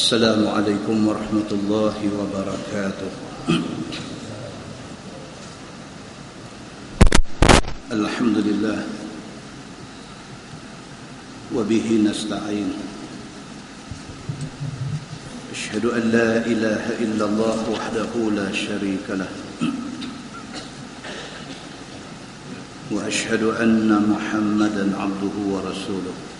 السلام عليكم ورحمة الله وبركاته. الحمد لله. وبه نستعين. أشهد أن لا إله إلا الله وحده لا شريك له. وأشهد أن محمدا عبده ورسوله.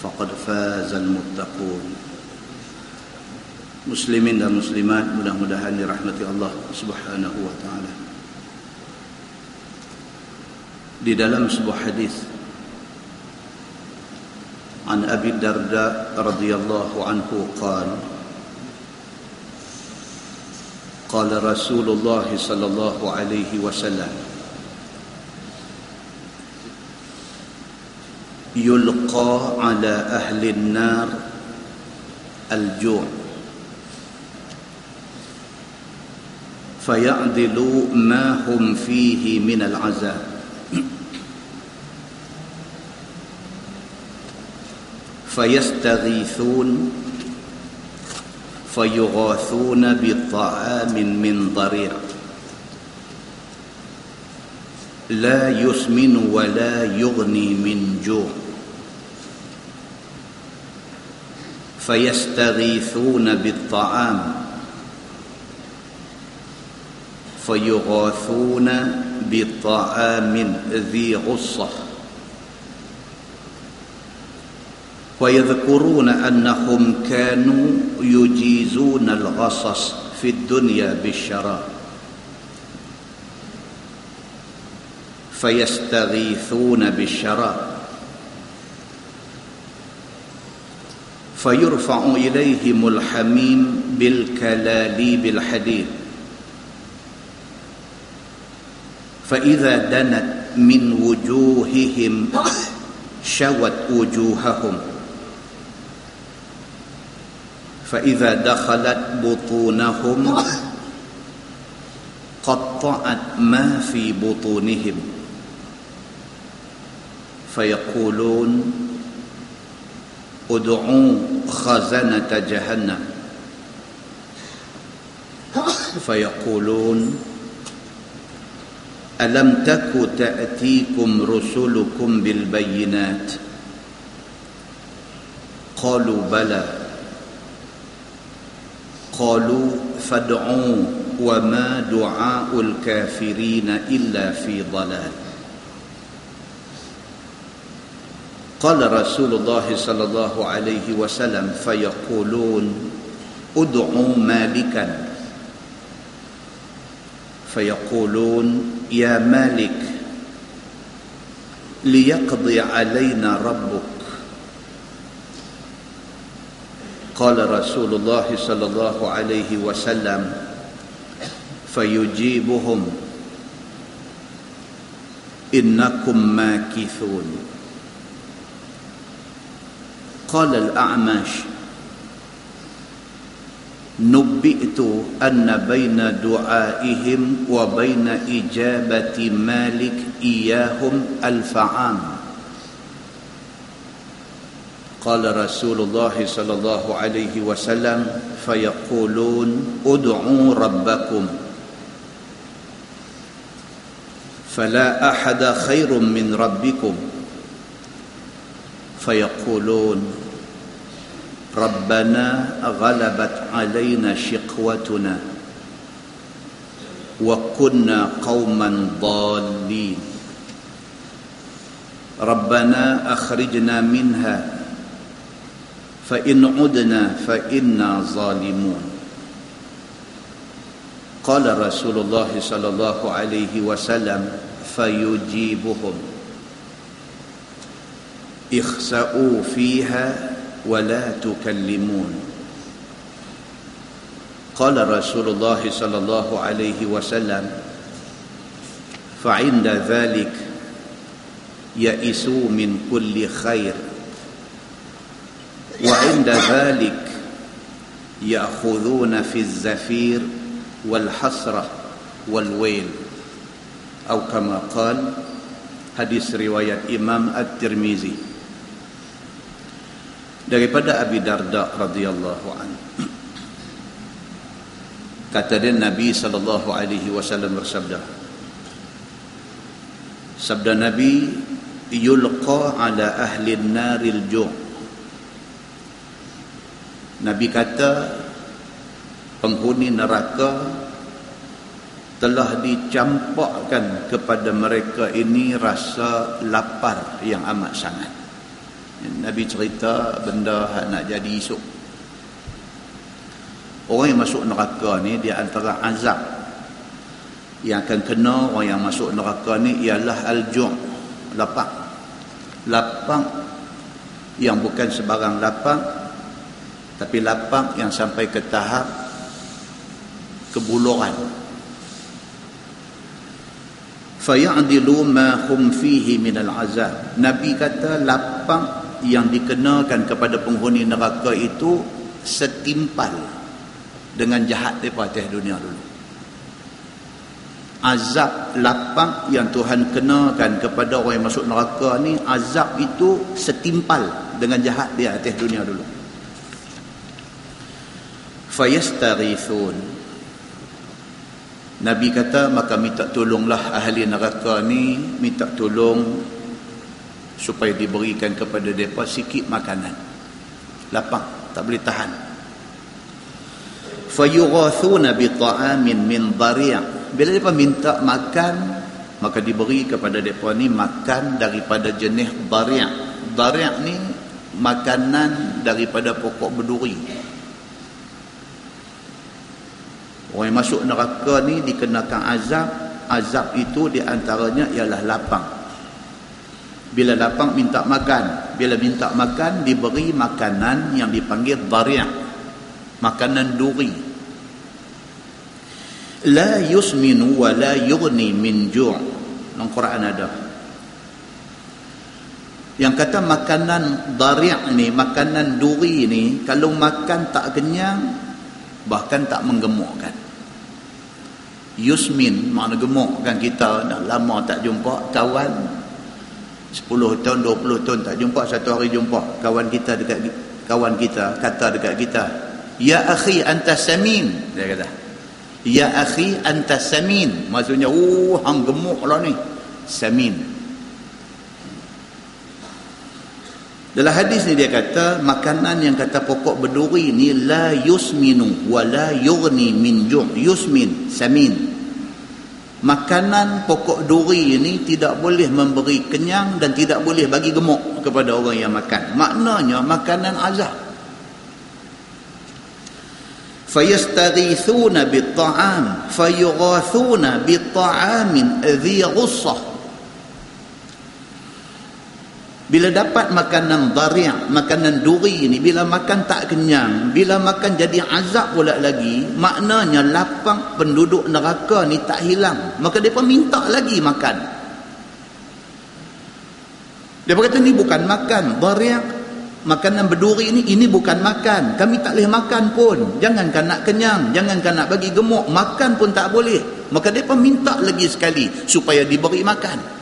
faqad fazal muttaqun muslimin dan muslimat mudah-mudahan dirahmati Allah Subhanahu wa taala di dalam sebuah hadis عن أبي الدرداء رضي الله عنه قال قال رسول الله صلى الله عليه وسلم يلقى على أهل النار الجوع. فيعدل ما هم فيه من العذاب. فيستغيثون فيغاثون بطعام من ضريع. لا يسمن ولا يغني من جوع. فيستغيثون بالطعام. فيغاثون بطعام ذي غصة. ويذكرون أنهم كانوا يجيزون الغصص في الدنيا بالشراب. فيستغيثون بالشراب. فيرفع إليهم الحميم بالكلاليب الحديد. فإذا دنت من وجوههم شوت وجوههم. فإذا دخلت بطونهم قطعت ما في بطونهم. فيقولون ادعوا خزنة جهنم. فيقولون ألم تك تأتيكم رسلكم بالبينات؟ قالوا بلى. قالوا فادعوا وما دعاء الكافرين إلا في ضلال. قال رسول الله صلى الله عليه وسلم فيقولون ادعوا مالكا. فيقولون يا مالك ليقضي علينا ربك. قال رسول الله صلى الله عليه وسلم فيجيبهم إنكم ماكثون. قال الأعمش نبئت أن بين دعائهم وبين إجابة مالك إياهم ألف عام. قال رسول الله صلى الله عليه وسلم فيقولون ادعوا ربكم. فلا أحد خير من ربكم. فيقولون ربنا غلبت علينا شقوتنا وكنا قوما ضالين. ربنا أخرجنا منها فإن عدنا فإنا ظالمون. قال رسول الله صلى الله عليه وسلم فيجيبهم. اخسأوا فيها ولا تكلمون. قال رسول الله صلى الله عليه وسلم فعند ذلك يئسوا من كل خير وعند ذلك يأخذون في الزفير والحسرة والويل. أو كما قال hadis riwayat Imam At-Tirmizi daripada Abi Darda radhiyallahu anhu kata dia Nabi sallallahu alaihi wasallam bersabda sabda Nabi yulqa ala ahli an-naril ju' Nabi kata penghuni neraka telah dicampakkan kepada mereka ini rasa lapar yang amat sangat. Nabi cerita benda nak jadi esok. Orang yang masuk neraka ni di antara azab yang akan kena orang yang masuk neraka ni ialah al-ju' lapang. Lapang yang bukan sebarang lapang tapi lapang yang sampai ke tahap kebuluran fayadilu ma hum fihi min al-azab nabi kata lapang yang dikenakan kepada penghuni neraka itu setimpal dengan jahat depa atas dunia dulu. Azab lapang yang Tuhan kenakan kepada orang yang masuk neraka ni azab itu setimpal dengan jahat dia atas dunia dulu. Fayastarithun. Nabi kata maka minta tolonglah ahli neraka ni minta tolong supaya diberikan kepada mereka sikit makanan. Lapang tak boleh tahan. Fayughathuna bi ta'amin min dhari' bila mereka minta makan maka diberi kepada mereka ni makan daripada jenis dhari' dhari' ni makanan daripada pokok berduri. Orang yang masuk neraka ni dikenakan azab. Azab itu diantaranya ialah lapang. Bila lapang minta makan. Bila minta makan diberi makanan yang dipanggil dariah. Makanan duri. La yusminu wa la yughni min ju' Dalam Quran ada. Yang kata makanan dariah ni, makanan duri ni, kalau makan tak kenyang, bahkan tak menggemukkan Yusmin makna gemukkan kita dah lama tak jumpa kawan 10 tahun 20 tahun tak jumpa satu hari jumpa. Kawan kita dekat kawan kita kata dekat kita ya akhi anta samin. Dia kata ya akhi anta samin. Maksudnya oh hang gemuk lah ni. Samin. Dalam hadis ni dia kata makanan yang kata pokok berduri ni la yusminu wa la yughni min ju' yusmin samin. Makanan pokok duri ini tidak boleh memberi kenyang dan tidak boleh bagi gemuk kepada orang yang makan. Maknanya makanan azab. Fayastaghithuna bit-ta'am fayughathuna bit-ta'amin dhi ghussah bila dapat makanan dhari' makanan duri ni bila makan tak kenyang bila makan jadi azab pula lagi maknanya lapang penduduk neraka ni tak hilang. Maka depa minta lagi makan. Depa kata ni bukan makan dhari' makanan berduri ni ini bukan makan. Kami tak boleh makan pun. Jangankan nak kenyang jangankan nak bagi gemuk makan pun tak boleh. Maka depa minta lagi sekali supaya diberi makan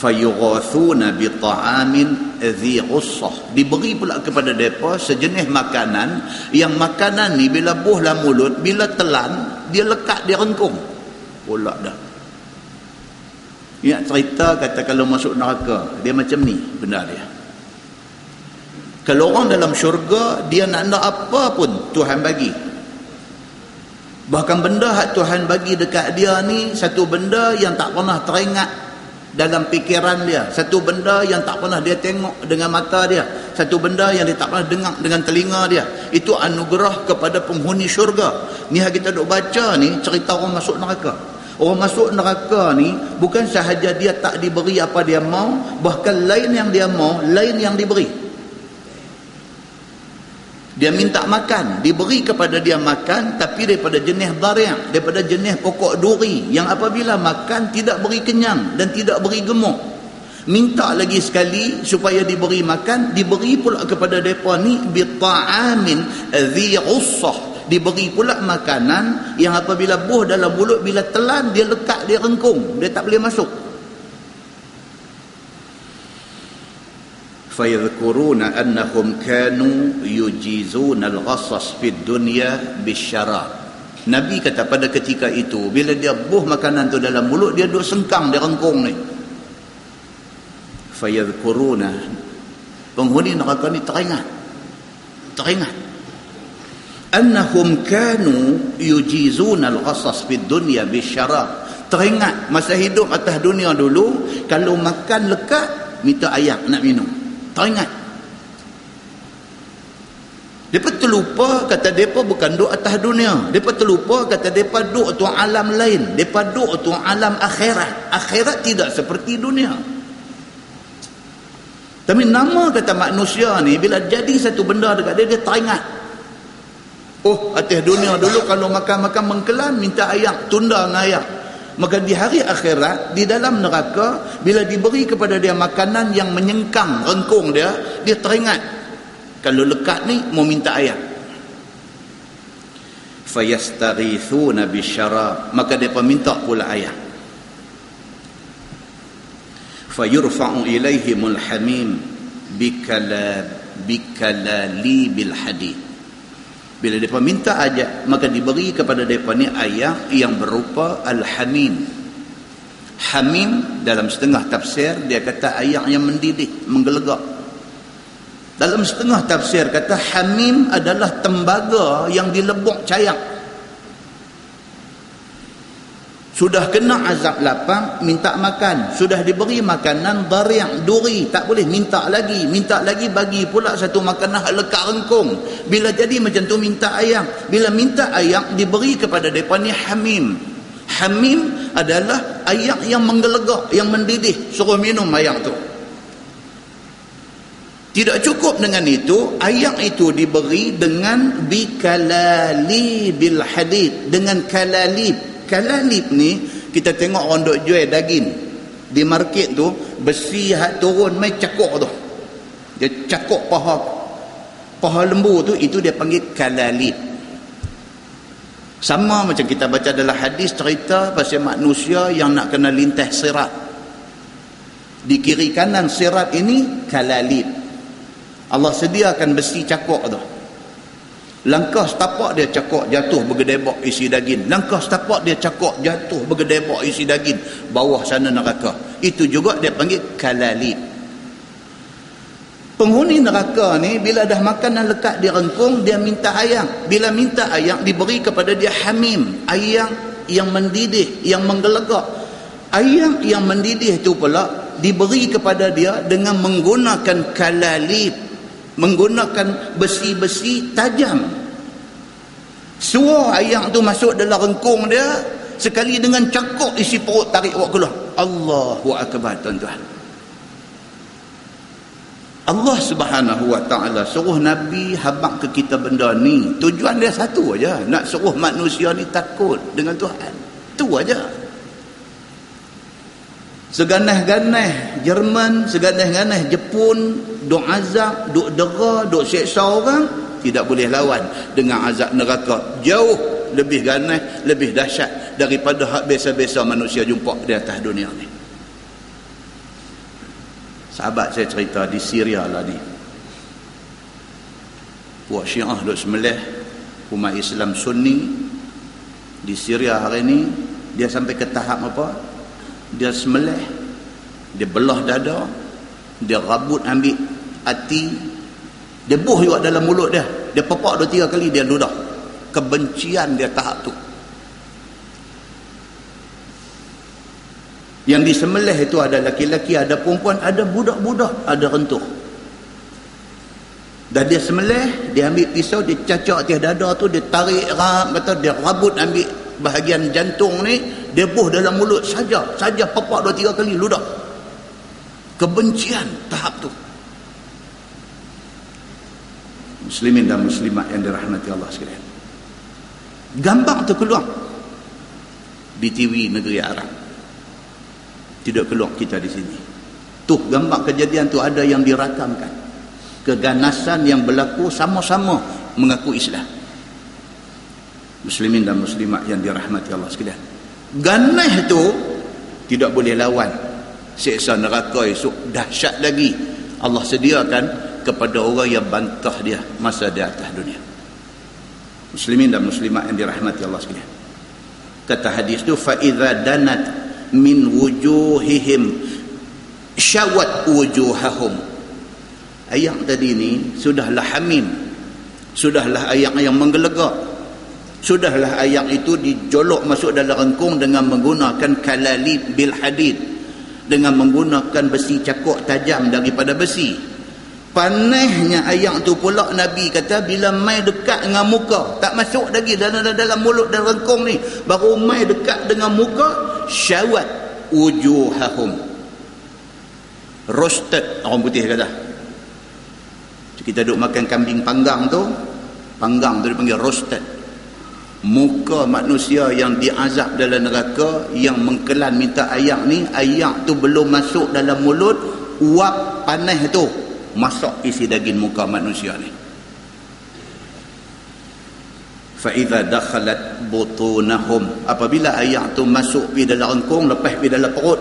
fayughathuna bi ta'amin dhi ghussah. Diberi pula kepada depa sejenis makanan yang makanan ni bila buh dalam mulut bila telan dia lekat dia rengkung. Pula dah. Ya cerita kata kalau masuk neraka dia macam ni benda dia. Kalau orang dalam syurga dia nak nak apa pun Tuhan bagi. Bahkan benda hak Tuhan bagi dekat dia ni satu benda yang tak pernah teringat dalam fikiran dia. Satu benda yang tak pernah dia tengok dengan mata dia. Satu benda yang dia tak pernah dengar dengan telinga dia. Itu anugerah kepada penghuni syurga. Ni yang kita duk baca ni cerita orang masuk neraka. Orang masuk neraka ni bukan sahaja dia tak diberi apa dia mau, bahkan lain yang dia mau, lain yang diberi. Dia minta makan, diberi kepada dia makan tapi daripada jenis dariang, daripada jenis pokok duri yang apabila makan tidak beri kenyang dan tidak beri gemuk. Minta lagi sekali supaya diberi makan, diberi pula kepada depa ni bi ta'amin dhi diberi pula makanan yang apabila buh dalam mulut bila telan dia lekat dia rengkung. Dia tak boleh masuk fayadhkuruna annahum kanu yujizuna al-ghassas fid dunya bisyarab Nabi kata pada ketika itu bila dia buh makanan tu dalam mulut dia duk sengkang dia rengkung ni. fayadhkuruna penghuni neraka ni teringat. Teringat. annahum kanu yujizuna al-qasas fid dunya bisyarab teringat masa hidup atas dunia dulu kalau makan lekat minta ayak nak minum teringat mereka terlupa kata mereka bukan duduk atas dunia. Mereka terlupa kata mereka duduk tu alam lain. Mereka duduk tu alam akhirat. Akhirat tidak seperti dunia. Tapi nama kata manusia ni bila jadi satu benda dekat dia dia teringat Oh atas dunia dulu kalau makan-makan mengkelan minta ayak tunda dengan ayak. Maka di hari akhirat di dalam neraka bila diberi kepada dia makanan yang menyengkang rengkung dia dia teringat kalau lekat ni mau minta ayak. Fayastaghithuna bisyarab maka dia pun minta pula ayak. Fayurfa'u ilaihimul hamim bikala bikalali bil hadid bila mereka minta ajak, maka diberi kepada mereka ni ayat yang berupa Al-Hamim. Hamim dalam setengah tafsir, dia kata ayat yang mendidih, menggelegak. Dalam setengah tafsir kata Hamim adalah tembaga yang dilebok cayak. Sudah kena azab lapang, minta makan. Sudah diberi makanan dariang, duri. Tak boleh, minta lagi. Minta lagi, bagi pula satu makanan lekat rengkung. Bila jadi macam tu, minta ayam. Bila minta ayam, diberi kepada mereka ni hamim. Hamim adalah ayam yang menggelegak, yang mendidih. Suruh minum ayam tu. Tidak cukup dengan itu, ayam itu diberi dengan bikalali bil hadid. Dengan kalalib kalalib ni kita tengok orang duk jual daging di market tu besi hat turun mai cakok tu. Dia cakok paha paha lembu tu itu dia panggil kalalib. Sama macam kita baca dalam hadis cerita pasal manusia yang nak kena lintas sirat. Di kiri kanan sirat ini kalalib. Allah sediakan besi cakok tu Langkah setapak dia cakok jatuh bergedebok isi daging. Langkah setapak dia cakok jatuh bergedebok isi daging. Bawah sana neraka. Itu juga dia panggil kalalib. Penghuni neraka ni bila dah makanan lekat di rengkung dia minta ayam. Bila minta ayam diberi kepada dia hamim. Ayam yang mendidih, yang menggelegak. Ayam yang mendidih itu pula diberi kepada dia dengan menggunakan kalalib menggunakan besi-besi tajam. Suar ayam tu masuk dalam rengkung dia sekali dengan cakok isi perut tarik awak keluar. Allahu Akbar tuan-tuan. Allah subhanahu wa ta'ala suruh Nabi habak ke kita benda ni. Tujuan dia satu aja. Nak suruh manusia ni takut dengan Tuhan. Tu aja seganah-ganah Jerman seganah-ganah Jepun duk azab duk dera duk seksa orang tidak boleh lawan. Dengan azab neraka jauh lebih ganah lebih dahsyat daripada hak biasa-biasa manusia jumpa di atas dunia ni. Sahabat saya cerita di Syria lah ni. Puak syiah duk semelih umat Islam sunni di Syria hari ni. Dia sampai ke tahap apa dia semelih dia belah dada dia rabut ambil hati dia buh juga dalam mulut dia. Dia pepak dua tiga kali dia ludah. Kebencian dia tahap tu. Yang disemelih itu ada laki-laki ada perempuan ada budak-budak ada rentuh. Dan dia semelih dia ambil pisau dia cacak atas dada tu dia tarik ram, kata dia rabut ambil bahagian jantung ni debuh dalam mulut saja saja pepak dua tiga kali ludah. Kebencian tahap tu. Muslimin dan muslimat yang dirahmati Allah sekalian. Gambar tu keluar. Di TV negeri Arab. Tidak keluar kita di sini. Tu gambar kejadian tu ada yang dirakamkan. Keganasan yang berlaku sama-sama mengaku Islam. Muslimin dan muslimat yang dirahmati Allah sekalian ganas tu tidak boleh lawan. Seksa neraka esok dahsyat lagi. Allah sediakan kepada orang yang bantah dia masa di atas dunia. Muslimin dan muslimat yang dirahmati Allah sekalian. Kata hadis tu fa idza danat min wujuhihim syawat wujuhahum. Ayat tadi ni sudahlah hamim. Sudahlah ayat yang menggelegak sudahlah ayat itu dijolok masuk dalam rengkung dengan menggunakan kalalib bil hadid. Dengan menggunakan besi cakok tajam daripada besi. Panahnya ayat tu pula Nabi kata bila mai dekat dengan muka. Tak masuk lagi dalam dalam mulut dan rengkung ni. Baru mai dekat dengan muka syawat wujuhahum. Roasted orang putih kata. Kita duduk makan kambing panggang tu panggang tu dipanggil roasted muka manusia yang diazab dalam neraka yang mengkelan minta ayak ni ayak tu belum masuk dalam mulut uap panas tu. Masuk isi daging muka manusia ni. Fa idza dakhalat butunahum. Apabila ayak tu masuk pi dalam rengkung lepas pi dalam perut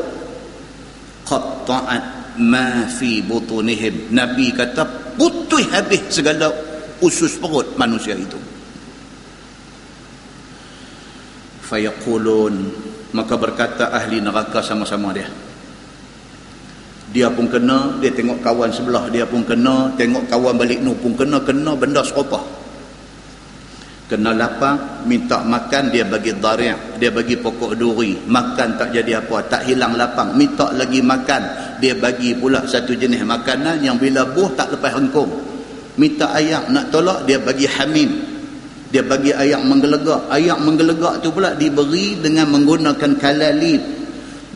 qatta'at ma fi butunihim. Nabi kata putus habis segala usus perut manusia itu. Fayaqulun. Maka berkata ahli neraka sama-sama dia. Dia pun kena dia tengok kawan sebelah dia pun kena tengok kawan balik nu pun kena kena benda serupa. Kena lapar minta makan dia bagi dariak dia bagi pokok duri. Makan tak jadi apa tak hilang lapang. Minta lagi makan dia bagi pula satu jenis makanan yang bila buh tak lepas hengkung minta ayak nak tolak dia bagi hamim dia bagi ayak menggelegak. Ayak menggelegak tu pula diberi dengan menggunakan kalalib.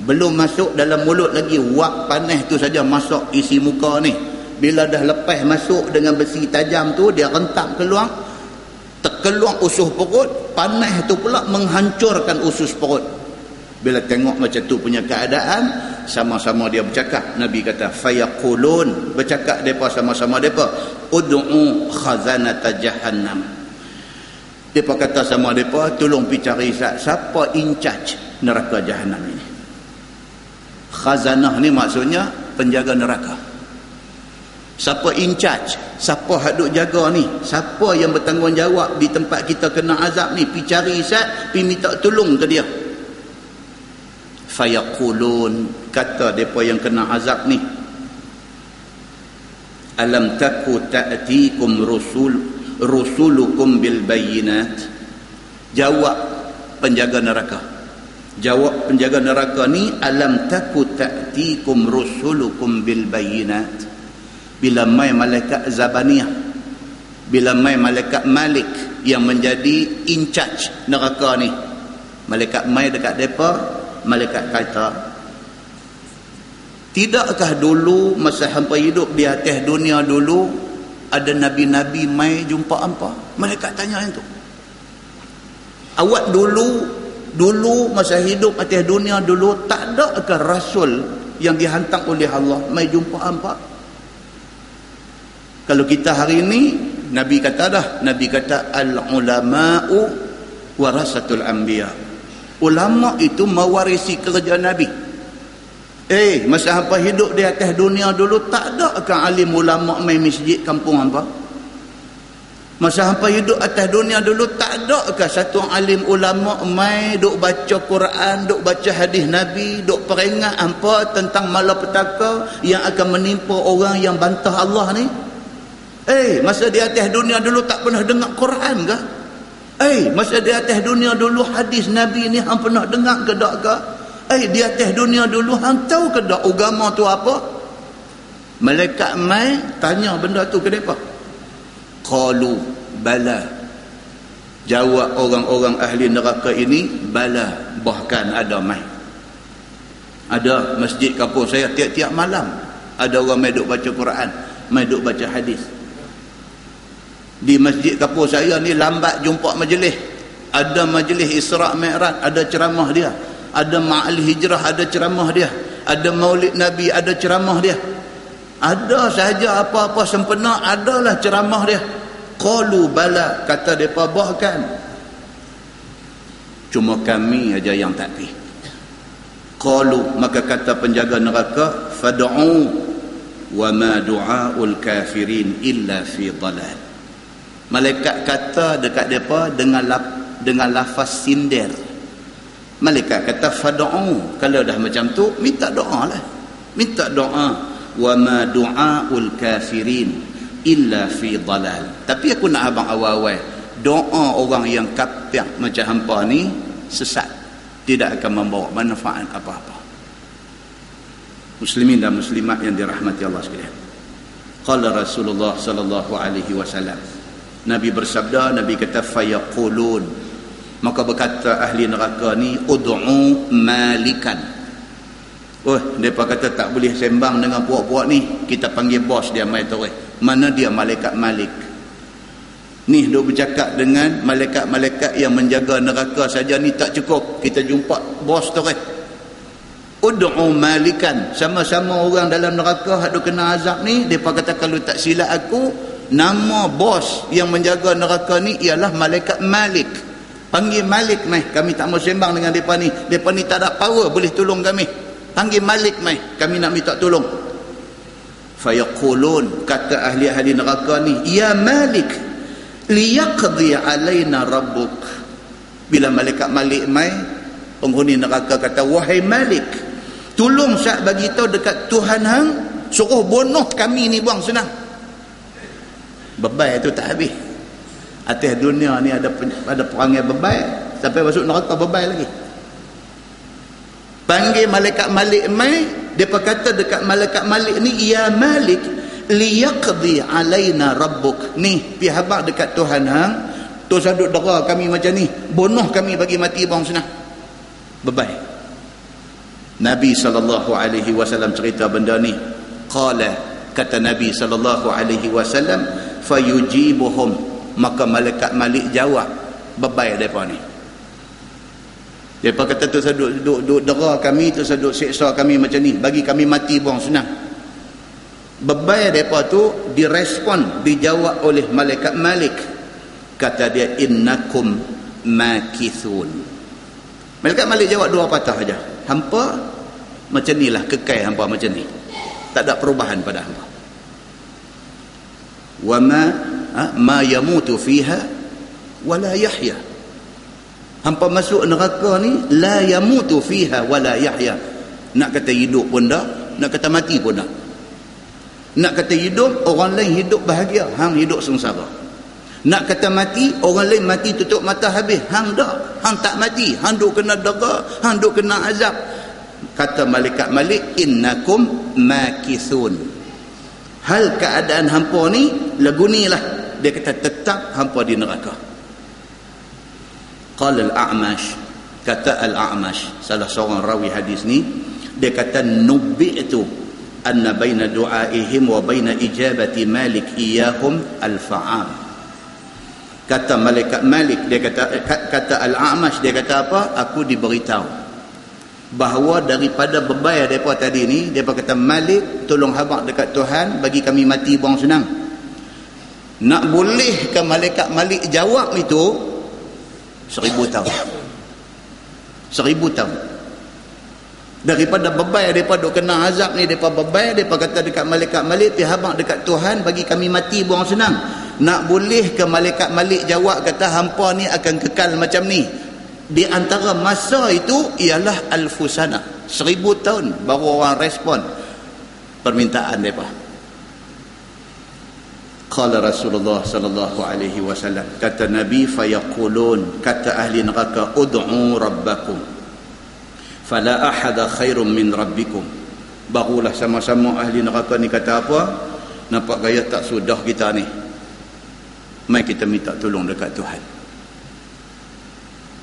Belum masuk dalam mulut lagi. Wak panas tu saja masuk isi muka ni. Bila dah lepas masuk dengan besi tajam tu dia rentak keluar. Terkeluar usus perut. Panas tu pula menghancurkan usus perut. Bila tengok macam tu punya keadaan sama-sama dia bercakap. Nabi kata fayaqulun. Bercakap depa sama-sama depa. Ud'u khazanata jahannam Depa kata sama depa, tolong pi cari siapa in charge neraka jahanam ini. Khazanah ni maksudnya penjaga neraka. Siapa in charge? Siapa hak duk jaga ni? Siapa yang bertanggungjawab di tempat kita kena azab ni? Pi cari isat, pi minta tolong ke dia. Fayaqulun kata depa yang kena azab ni. Alam taku ta'tikum rusul rusulukum bil bayinat jawab penjaga neraka. Jawab penjaga neraka ni alam taku ta'tikum rusulukum bil bayinat bila mai malaikat zabaniyah bila mai malaikat malik yang menjadi in charge neraka ni malaikat mai dekat depa malaikat kata tidakkah dulu masa hampa hidup di atas dunia dulu ada nabi-nabi mai jumpa apa malaikat tanya yang tu. Awak dulu dulu masa hidup atas dunia dulu tak ada ke rasul yang dihantar oleh Allah mai jumpa apa kalau kita hari ini nabi kata dah nabi kata al ulama'u warasatul anbiya. Ulama itu mewarisi kerja nabi Eh, masa apa hidup di atas dunia dulu tak ada akan alim ulama main masjid kampung apa? Masa apa hidup atas dunia dulu tak ada akan satu alim ulama mai duk baca Quran, duk baca hadis Nabi, duk peringat apa tentang malapetaka yang akan menimpa orang yang bantah Allah ni? Eh, masa di atas dunia dulu tak pernah dengar Quran ke? Eh, masa di atas dunia dulu hadis Nabi ni hang pernah dengar ke tak ke? Eh di atas dunia dulu hang tahu ke tak agama tu apa? Malaikat mai tanya benda tu ke depa? Qalu bala. jawab orang-orang ahli neraka ini bala bahkan ada mai ada masjid kampung saya tiap-tiap malam ada orang mai duk baca Quran mai duk baca hadis di masjid kampung saya ni lambat jumpa majlis ada majlis Isra' Mi'raj ada ceramah dia ada ma'al hijrah ada ceramah dia. Ada maulid nabi ada ceramah dia. Ada sahaja apa-apa sempena adalah ceramah dia. Qalu bala kata depa bahkan cuma kami aja yang tak pi qalu maka kata penjaga neraka fad'u wa ma du'aul kafirin illa fi dalal. Malaikat kata dekat depa dengan dengan lafaz sindir malaikat kata fad'u. Kalau dah macam tu minta doa lah. Minta doa. Wa ma du'aul kafirin illa fi dalal. Tapi aku nak abang awal-awal doa orang yang kafir macam hampa ni sesat. Tidak akan membawa manfaat apa-apa. Muslimin dan muslimat yang dirahmati Allah sekalian. Qala rasulullah sallallahu alaihi wasallam nabi bersabda nabi kata fayaqulun maka berkata ahli neraka ni ud'u malikan Oh, mereka kata tak boleh sembang dengan puak-puak ni. Kita panggil bos dia mai tu. Mana dia malaikat malik? Ni dia bercakap dengan malaikat-malaikat yang menjaga neraka saja ni tak cukup. Kita jumpa bos tu. Ud'u malikan. Sama-sama orang dalam neraka ada kena azab ni. Mereka kata kalau tak silap aku, nama bos yang menjaga neraka ni ialah malaikat malik. Panggil malik mai. Kami tak mau sembang dengan mereka ni. Mereka ni tak ada power boleh tolong kami. Panggil malik mai kami nak minta tolong. Fayaqulun kata ahli-ahli neraka ni ya malik liyaqdi alaina rabbuk. Bila malaikat malik mai penghuni neraka kata wahai malik tolong syak bagi tahu dekat Tuhan hang suruh bunuh kami ni buang senang. Bebai tu tak habis atas dunia ni ada ada perangai bebai sampai masuk neraka bebai lagi. Panggil malaikat malik mai dia kata dekat malaikat malik ni ya malik liyaqdi alaina rabbuk. Ni pi habaq dekat tuhan hang. Tu sadut dera kami macam ni. Bunuh kami bagi mati bang senang. Bebai nabi sallallahu alaihi wasallam cerita benda ni. Qala kata nabi sallallahu alaihi wasallam fayujibuhum maka malaikat malik jawab bebai depa ni mereka kata tu saya duduk, duduk, duduk dera kami, tu duduk seksa kami macam ni. Bagi kami mati buang senang. Bebai mereka tu direspon, dijawab oleh malaikat malik. Kata dia, innakum makithun. Malaikat malik jawab dua patah saja. Hampa macam ni lah, kekal hampa macam ni. Tak ada perubahan pada hampa. Wa ha, ma yamutu fiha, wala yahya. Hampa masuk neraka ni la yamutu fiha wala yahya. Nak kata hidup pun dah nak kata mati pun dah. Nak kata hidup orang lain hidup bahagia hang hidup sengsara. Nak kata mati orang lain mati tutup mata habis hang dah. Hang tak mati hang duk kena daga hang duk kena azab. Kata malaikat malik innakum makithun. Hal keadaan hampa ni lagu ni lah dia kata tetap hampa di neraka. Qala al-a'mash kata al-a'mash salah seorang rawi hadis ni dia kata nubi'tu anna baina du'aihim wa baina ijabati malik iyahum al-fa'am. Kata malaikat malik dia kata kata al-a'mash dia kata apa? Aku diberitahu bahawa daripada bebai depa tadi ni depa kata malik tolong habaq dekat Tuhan bagi kami mati buang senang nak bolehkah malaikat malik jawab itu seribu tahun. Seribu tahun. Daripada bebai mereka duk kena azab ni mereka bebai mereka kata dekat malaikat malik pergi habang dekat Tuhan bagi kami mati buang senang. Nak boleh ke malaikat malik jawab kata hampa ni akan kekal macam ni. Di antara masa itu ialah alfusana. Seribu tahun baru orang respon permintaan mereka Qala Rasulullah sallallahu alaihi wasallam kata Nabi fayaqulun kata ahli neraka ud'u rabbakum fala ahada khairum min rabbikum. Barulah sama-sama ahli neraka ni kata apa? Nampak gaya tak sudah kita ni. Mai kita minta tolong dekat Tuhan.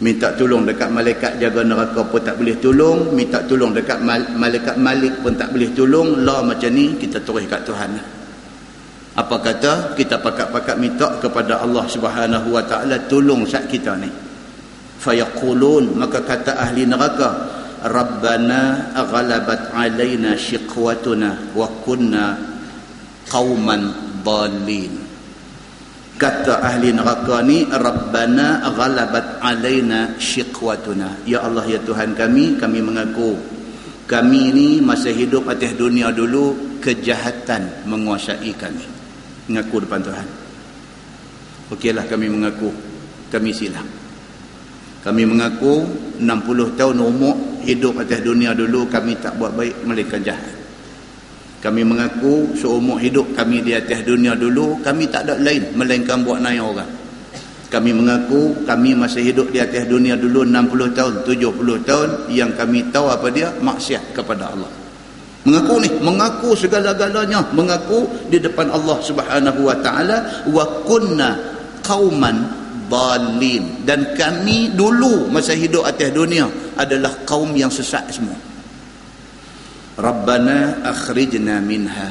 Minta tolong dekat malaikat jaga neraka pun tak boleh tolong. Minta tolong dekat malaikat malik pun tak boleh tolong. Lah macam ni kita terus kat Tuhan apa kata? Kita pakat-pakat minta kepada Allah subhanahu wa ta'ala tolong saat kita ni. Fayaqulun maka kata ahli neraka rabbana ghalabat alaina shiqwatuna wa kunna qauman dhalin kata ahli neraka ni rabbana ghalabat alaina shiqwatuna. Ya Allah ya Tuhan kami kami mengaku kami ni masa hidup atas dunia dulu kejahatan menguasai kami mengaku depan Tuhan. Okeylah kami mengaku. Kami silap kami mengaku 60 tahun umur hidup atas dunia dulu kami tak buat baik melainkan jahat. Kami mengaku seumur hidup kami di atas dunia dulu, kami tak ada lain melainkan buat naik orang. Kami mengaku kami masih hidup di atas dunia dulu 60 tahun, 70 tahun yang kami tahu apa dia? Maksiat kepada Allah. Mengaku ni, mengaku segala-galanya, mengaku di depan Allah Subhanahu wa taala wa kunna qauman dalin dan kami dulu masa hidup atas dunia adalah kaum yang sesat semua. Rabbana akhrijna minha.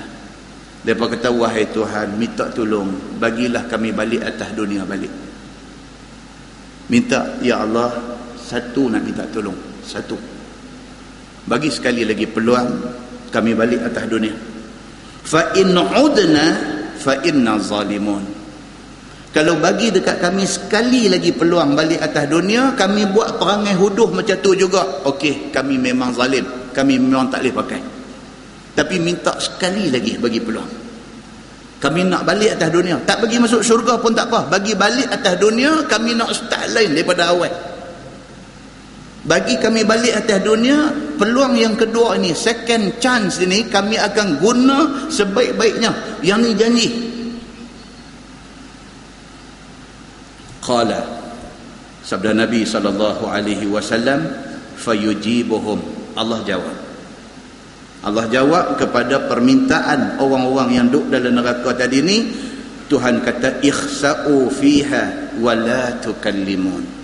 Mereka kata wahai Tuhan minta tolong bagilah kami balik atas dunia balik. Minta ya Allah satu nak minta tolong satu. Bagi sekali lagi peluang kami balik atas dunia. Fa in udna fa inna zalimun. Kalau bagi dekat kami sekali lagi peluang balik atas dunia kami buat perangai huduh macam tu juga. Okey kami memang zalim. Kami memang tak boleh pakai. Tapi minta sekali lagi bagi peluang. Kami nak balik atas dunia. Tak bagi masuk syurga pun tak apa. Bagi balik atas dunia kami nak start lain daripada awal bagi kami balik atas dunia peluang yang kedua ini second chance ini kami akan guna sebaik-baiknya. Yang ni janji. Qala sabda nabi sallallahu alaihi wasallam fayujibuhum. Allah jawab. Allah jawab kepada permintaan orang-orang yang duduk dalam neraka tadi ni Tuhan kata ikhsa'u fiha wa la tukallimun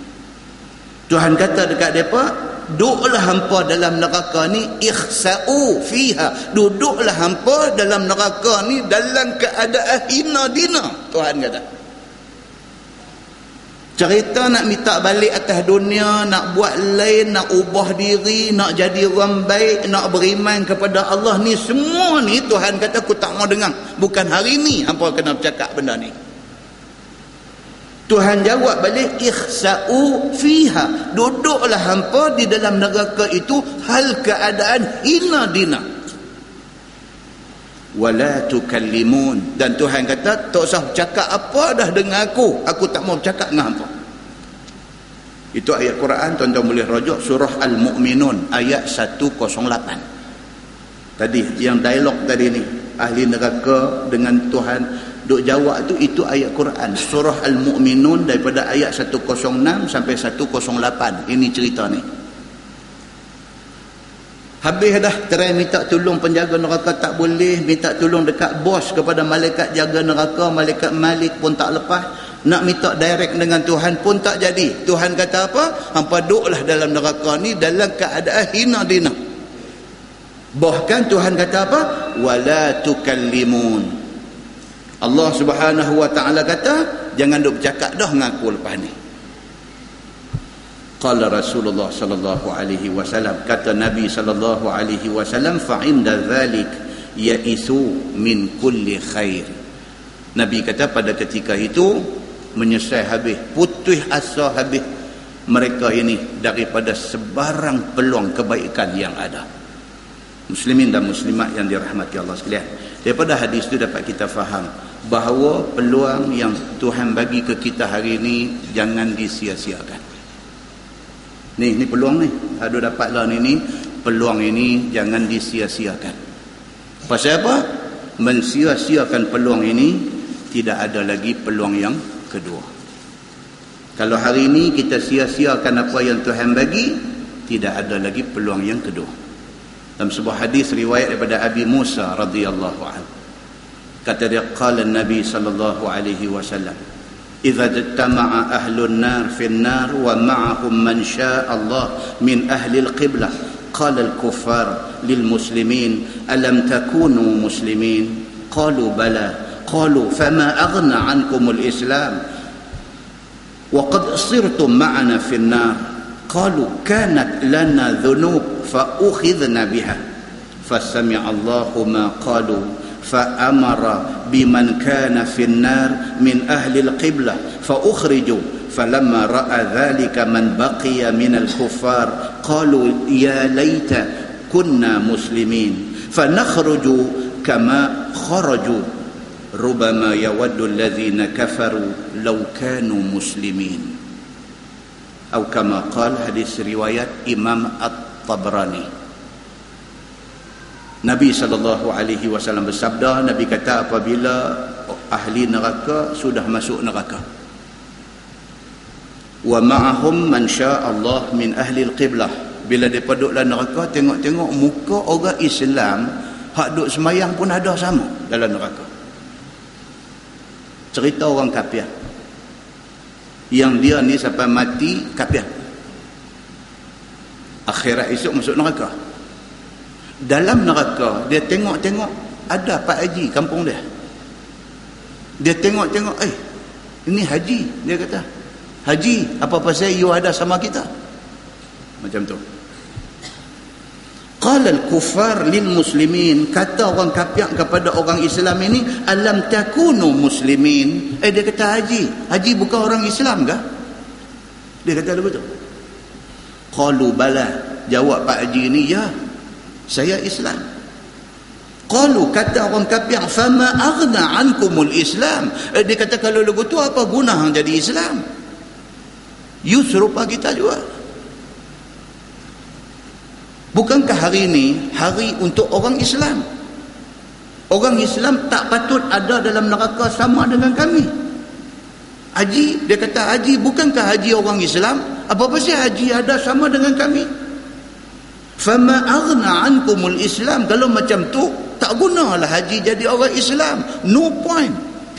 Tuhan kata dekat depa duduklah hampa dalam neraka ni ikhsa'u fiha duduklah hampa dalam neraka ni dalam keadaan hina dina Tuhan kata Cerita nak minta balik atas dunia, nak buat lain, nak ubah diri, nak jadi orang baik, nak beriman kepada Allah ni semua ni Tuhan kata aku tak mau dengar. Bukan hari ni hampa kena bercakap benda ni. Tuhan jawab balik ikhsa'u fiha. Duduklah hampa di dalam neraka itu hal keadaan hina dina. Wala tukallimun dan Tuhan kata tak usah cakap apa dah dengan aku. Aku tak mau cakap dengan hampa. Itu ayat Quran tuan-tuan boleh rujuk surah Al-Mu'minun ayat 108. Tadi yang dialog tadi ni ahli neraka dengan Tuhan duk jawab tu itu ayat Quran. Surah Al-Mu'minun daripada ayat 106 sampai 108. Ini cerita ni. Habis dah try minta tolong penjaga neraka tak boleh, minta tolong dekat bos kepada malaikat jaga neraka, malaikat Malik pun tak lepas. Nak minta direct dengan Tuhan pun tak jadi. Tuhan kata apa? Hampa duduklah dalam neraka ni dalam keadaan hina dina. Bahkan Tuhan kata apa? Wala tukallimun Allah subhanahu wa ta'ala kata jangan duk bercakap dah dengan aku lepas ni. Qala Rasulullah sallallahu alaihi wasallam kata Nabi sallallahu alaihi wasallam fa inda dhalik yaisu min kulli khair. Nabi kata pada ketika itu menyesal habis putus asa habis mereka ini daripada sebarang peluang kebaikan yang ada. Muslimin dan muslimat yang dirahmati Allah sekalian. Daripada hadis itu dapat kita faham bahawa peluang yang Tuhan bagi ke kita hari ini jangan disia-siakan. Ni ni peluang ni. Ada dapatlah ni ni. Peluang ini jangan disia-siakan. Pasal apa? Mensia-siakan peluang ini tidak ada lagi peluang yang kedua. Kalau hari ini kita sia-siakan apa yang Tuhan bagi tidak ada lagi peluang yang kedua. Dalam sebuah hadis riwayat daripada Abi Musa radhiyallahu anhu kata dia qala Nabi sallallahu alaihi wasallam إذا اجتمع أهل النار في النار ومعهم من شاء الله من أهل القبلة. قال الكفار للمسلمين ألم تكونوا مسلمين؟ قالوا بلى. قالوا فما أغنى عنكم الإسلام؟ وقد صرتم معنا في النار. قالوا كانت لنا ذنوب فأخذنا بها. فسمع الله ما قالوا فأمر بمن كان في النار من أهل القبلة فأخرجوا فلما رأى ذلك من بقي من الكفار قالوا يا ليت كنا مسلمين. فنخرج كما خرجوا ربما يود الذين كفروا لو كانوا مسلمين. أو كما قال حديث رواية إمام الطبراني. Nabi sallallahu alaihi wasallam bersabda Nabi kata apabila ahli neraka sudah masuk neraka. Wa ma'ahum man Allah min ahli al-qiblah. Bila depa duduk dalam neraka tengok-tengok muka orang Islam hak duduk semayang pun ada sama dalam neraka. Cerita orang kafir yang dia ni sampai mati kafir akhirat esok masuk neraka dalam neraka dia tengok-tengok ada Pak Haji kampung dia. Dia tengok-tengok eh ini Haji dia kata. Haji apa pasal you ada sama kita? Macam tu. Qala al-kuffar lil muslimin kata orang kafir kepada orang Islam ini alam takunu muslimin? Eh dia kata Haji Haji bukan orang Islam ke dia kata begitu. Qalu bala. Jawab Pak Haji ini ya saya Islam. Qalu kata orang kafir fama aghna ankumul islam. Eh, dia kata kalau lagu tu apa guna hang jadi Islam? You serupa kita juga bukankah hari ini hari untuk orang Islam? Orang Islam tak patut ada dalam neraka sama dengan kami. Haji dia kata Haji bukankah Haji orang Islam? Apa pasal Haji ada sama dengan kami fama aghna ankumul islam. Kalau macam tu tak gunalah haji jadi orang Islam. No point.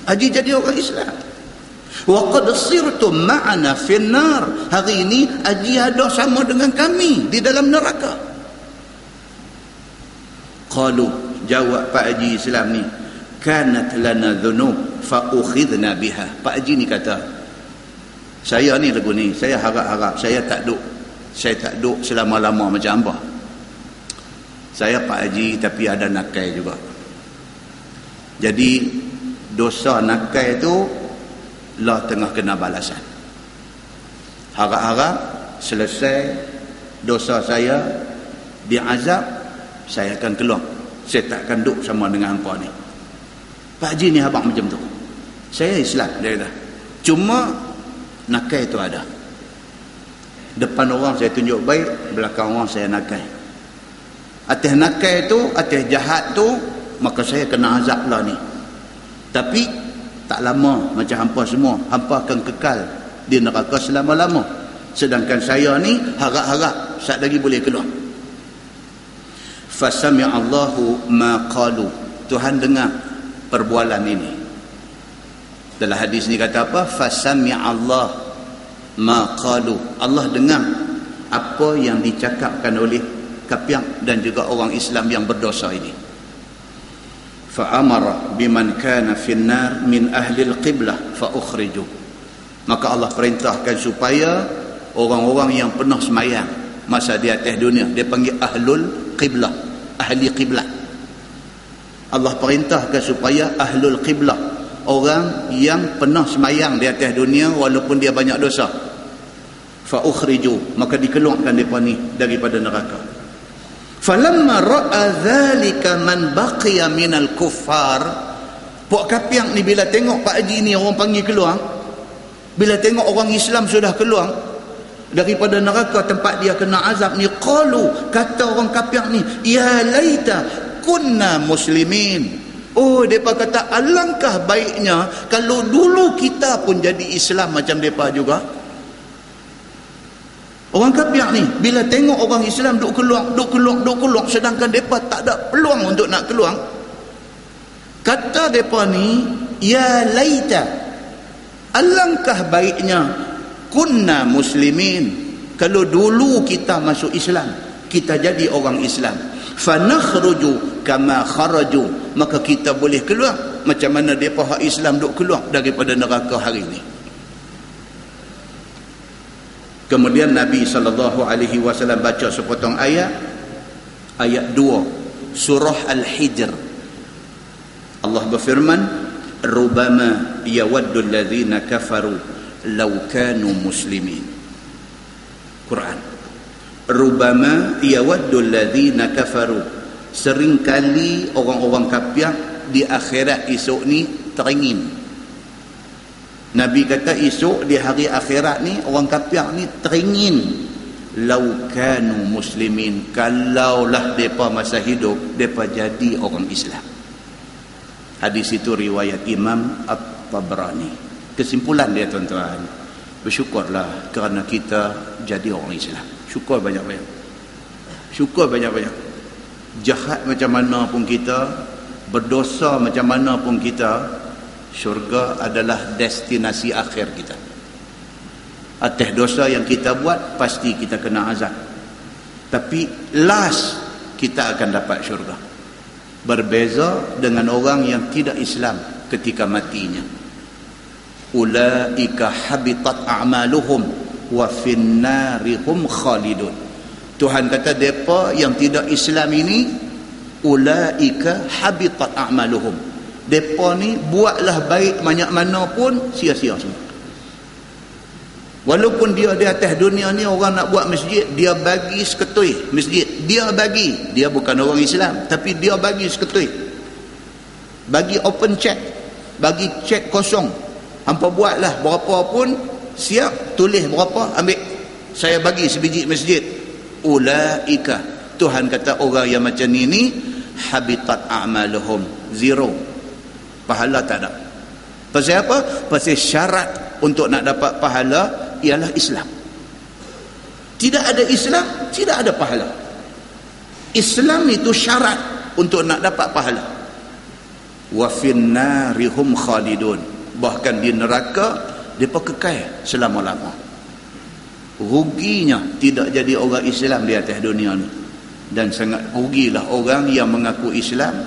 Haji jadi orang Islam. Wa qad sirtum ma'ana finnar. Hari ini haji ada sama dengan kami di dalam neraka. Qalu jawab Pak Haji Islam ni kanat lana dhunub fa ukhidna biha. Pak Haji ni kata saya ni lagu ni saya harap-harap saya tak duk saya tak duk selama-lama macam apa saya Pak Haji tapi ada nakai juga. Jadi dosa nakai itu lah tengah kena balasan. Harap-harap selesai dosa saya diazab saya akan keluar. Saya tak akan duduk sama dengan hampa ni. Pak Haji ni abang macam tu. Saya Islam dia kata. Cuma nakai itu ada depan orang saya tunjuk baik belakang orang saya nakai. Atas nakai tu atas jahat tu maka saya kena azab lah ni. Tapi tak lama macam hampa semua hampa akan kekal di neraka selama-lama. Sedangkan saya ni harap-harap saat lagi boleh keluar. Fasami Allahu ma qalu. Tuhan dengar perbualan ini. Dalam hadis ni kata apa? Fasami Allah ma qalu. Allah dengar apa yang dicakapkan oleh kafir dan juga orang Islam yang berdosa ini. Fa amara biman kana fin nar min ahli al-qiblah fa ukhriju. Maka Allah perintahkan supaya orang-orang yang pernah semayang masa di atas dunia dia panggil ahlul qiblah ahli qiblah. Allah perintahkan supaya ahlul qiblah orang yang pernah semayang di atas dunia walaupun dia banyak dosa fa ukhriju maka dikeluarkan depa ni daripada neraka. Falamma ra'a dhalika man baqiya minal kuffar. Puak kapiang ni bila tengok Pak Haji ni orang panggil keluar bila tengok orang Islam sudah keluar daripada neraka tempat dia kena azab ni qalu kata orang kapiang ni ya laita kunna muslimin. Oh depa kata alangkah baiknya kalau dulu kita pun jadi Islam macam depa juga Orang kafir ni bila tengok orang Islam duk keluar, duk keluar, duk keluar sedangkan depa tak ada peluang untuk nak keluar. Kata depa ni, ya laita. alangkah baiknya kunna muslimin kalau dulu kita masuk Islam kita jadi orang Islam fanakhruju kama kharaju maka kita boleh keluar macam mana depa hak Islam duk keluar daripada neraka hari ini kemudian Nabi sallallahu alaihi wasallam baca sepotong ayat. Ayat 2 surah al-hijr. Allah berfirman rubama yawaddu alladhina kafaru law kanu muslimin. Quran. Rubama yawaddu alladhina kafaru. Seringkali orang-orang kafir di akhirat esok ni teringin Nabi kata esok di hari akhirat ni orang kafir ni teringin. Laukanu muslimin kalaulah mereka masa hidup mereka jadi orang Islam. Hadis itu riwayat Imam At-Tabrani. Kesimpulan dia tuan-tuan bersyukurlah kerana kita jadi orang Islam. Syukur banyak-banyak. Syukur banyak-banyak. Jahat macam mana pun kita berdosa macam mana pun kita syurga adalah destinasi akhir kita. Atas dosa yang kita buat pasti kita kena azab. Tapi last kita akan dapat syurga. Berbeza dengan orang yang tidak Islam ketika matinya. Ulaika habitat a'maluhum wa finnarihum khalidun. Tuhan kata depa yang tidak Islam ini ulaika habitat a'maluhum depa ni buatlah baik banyak mana pun sia-sia semua. Walaupun dia di atas dunia ni orang nak buat masjid dia bagi seketui masjid. Dia bagi dia bukan orang Islam tapi dia bagi seketui bagi open check bagi cek kosong. Hampa buatlah berapa pun siap tulis berapa ambil. Saya bagi sebiji masjid. Ulaika. Tuhan kata orang yang macam ni ni habitat a'maluhum. Zero pahala tak ada. Pasal apa? pasal syarat untuk nak dapat pahala ialah Islam. Tidak ada Islam tidak ada pahala. Islam itu syarat untuk nak dapat pahala. Wa finnarihum khalidun. Bahkan di neraka mereka kekal selama-lama. Ruginya tidak jadi orang Islam di atas dunia ni. Dan sangat rugilah orang yang mengaku Islam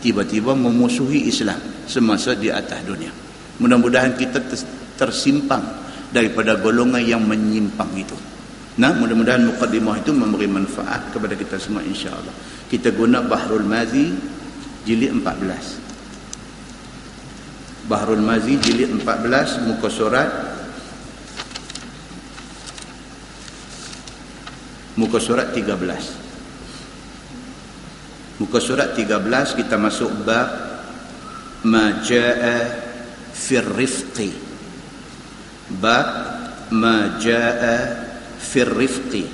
tiba-tiba memusuhi Islam semasa di atas dunia. Mudah-mudahan kita tersimpang daripada golongan yang menyimpang itu. Nah mudah-mudahan mukaddimah itu memberi manfaat kepada kita semua insya-Allah. Kita guna Bahrul Mazi jilid 14 Bahrul Mazi jilid 14 muka surat. Muka surat 13 Muka surat 13 kita masuk bab majaa fir rifqi. Bab majaa fir rifqi.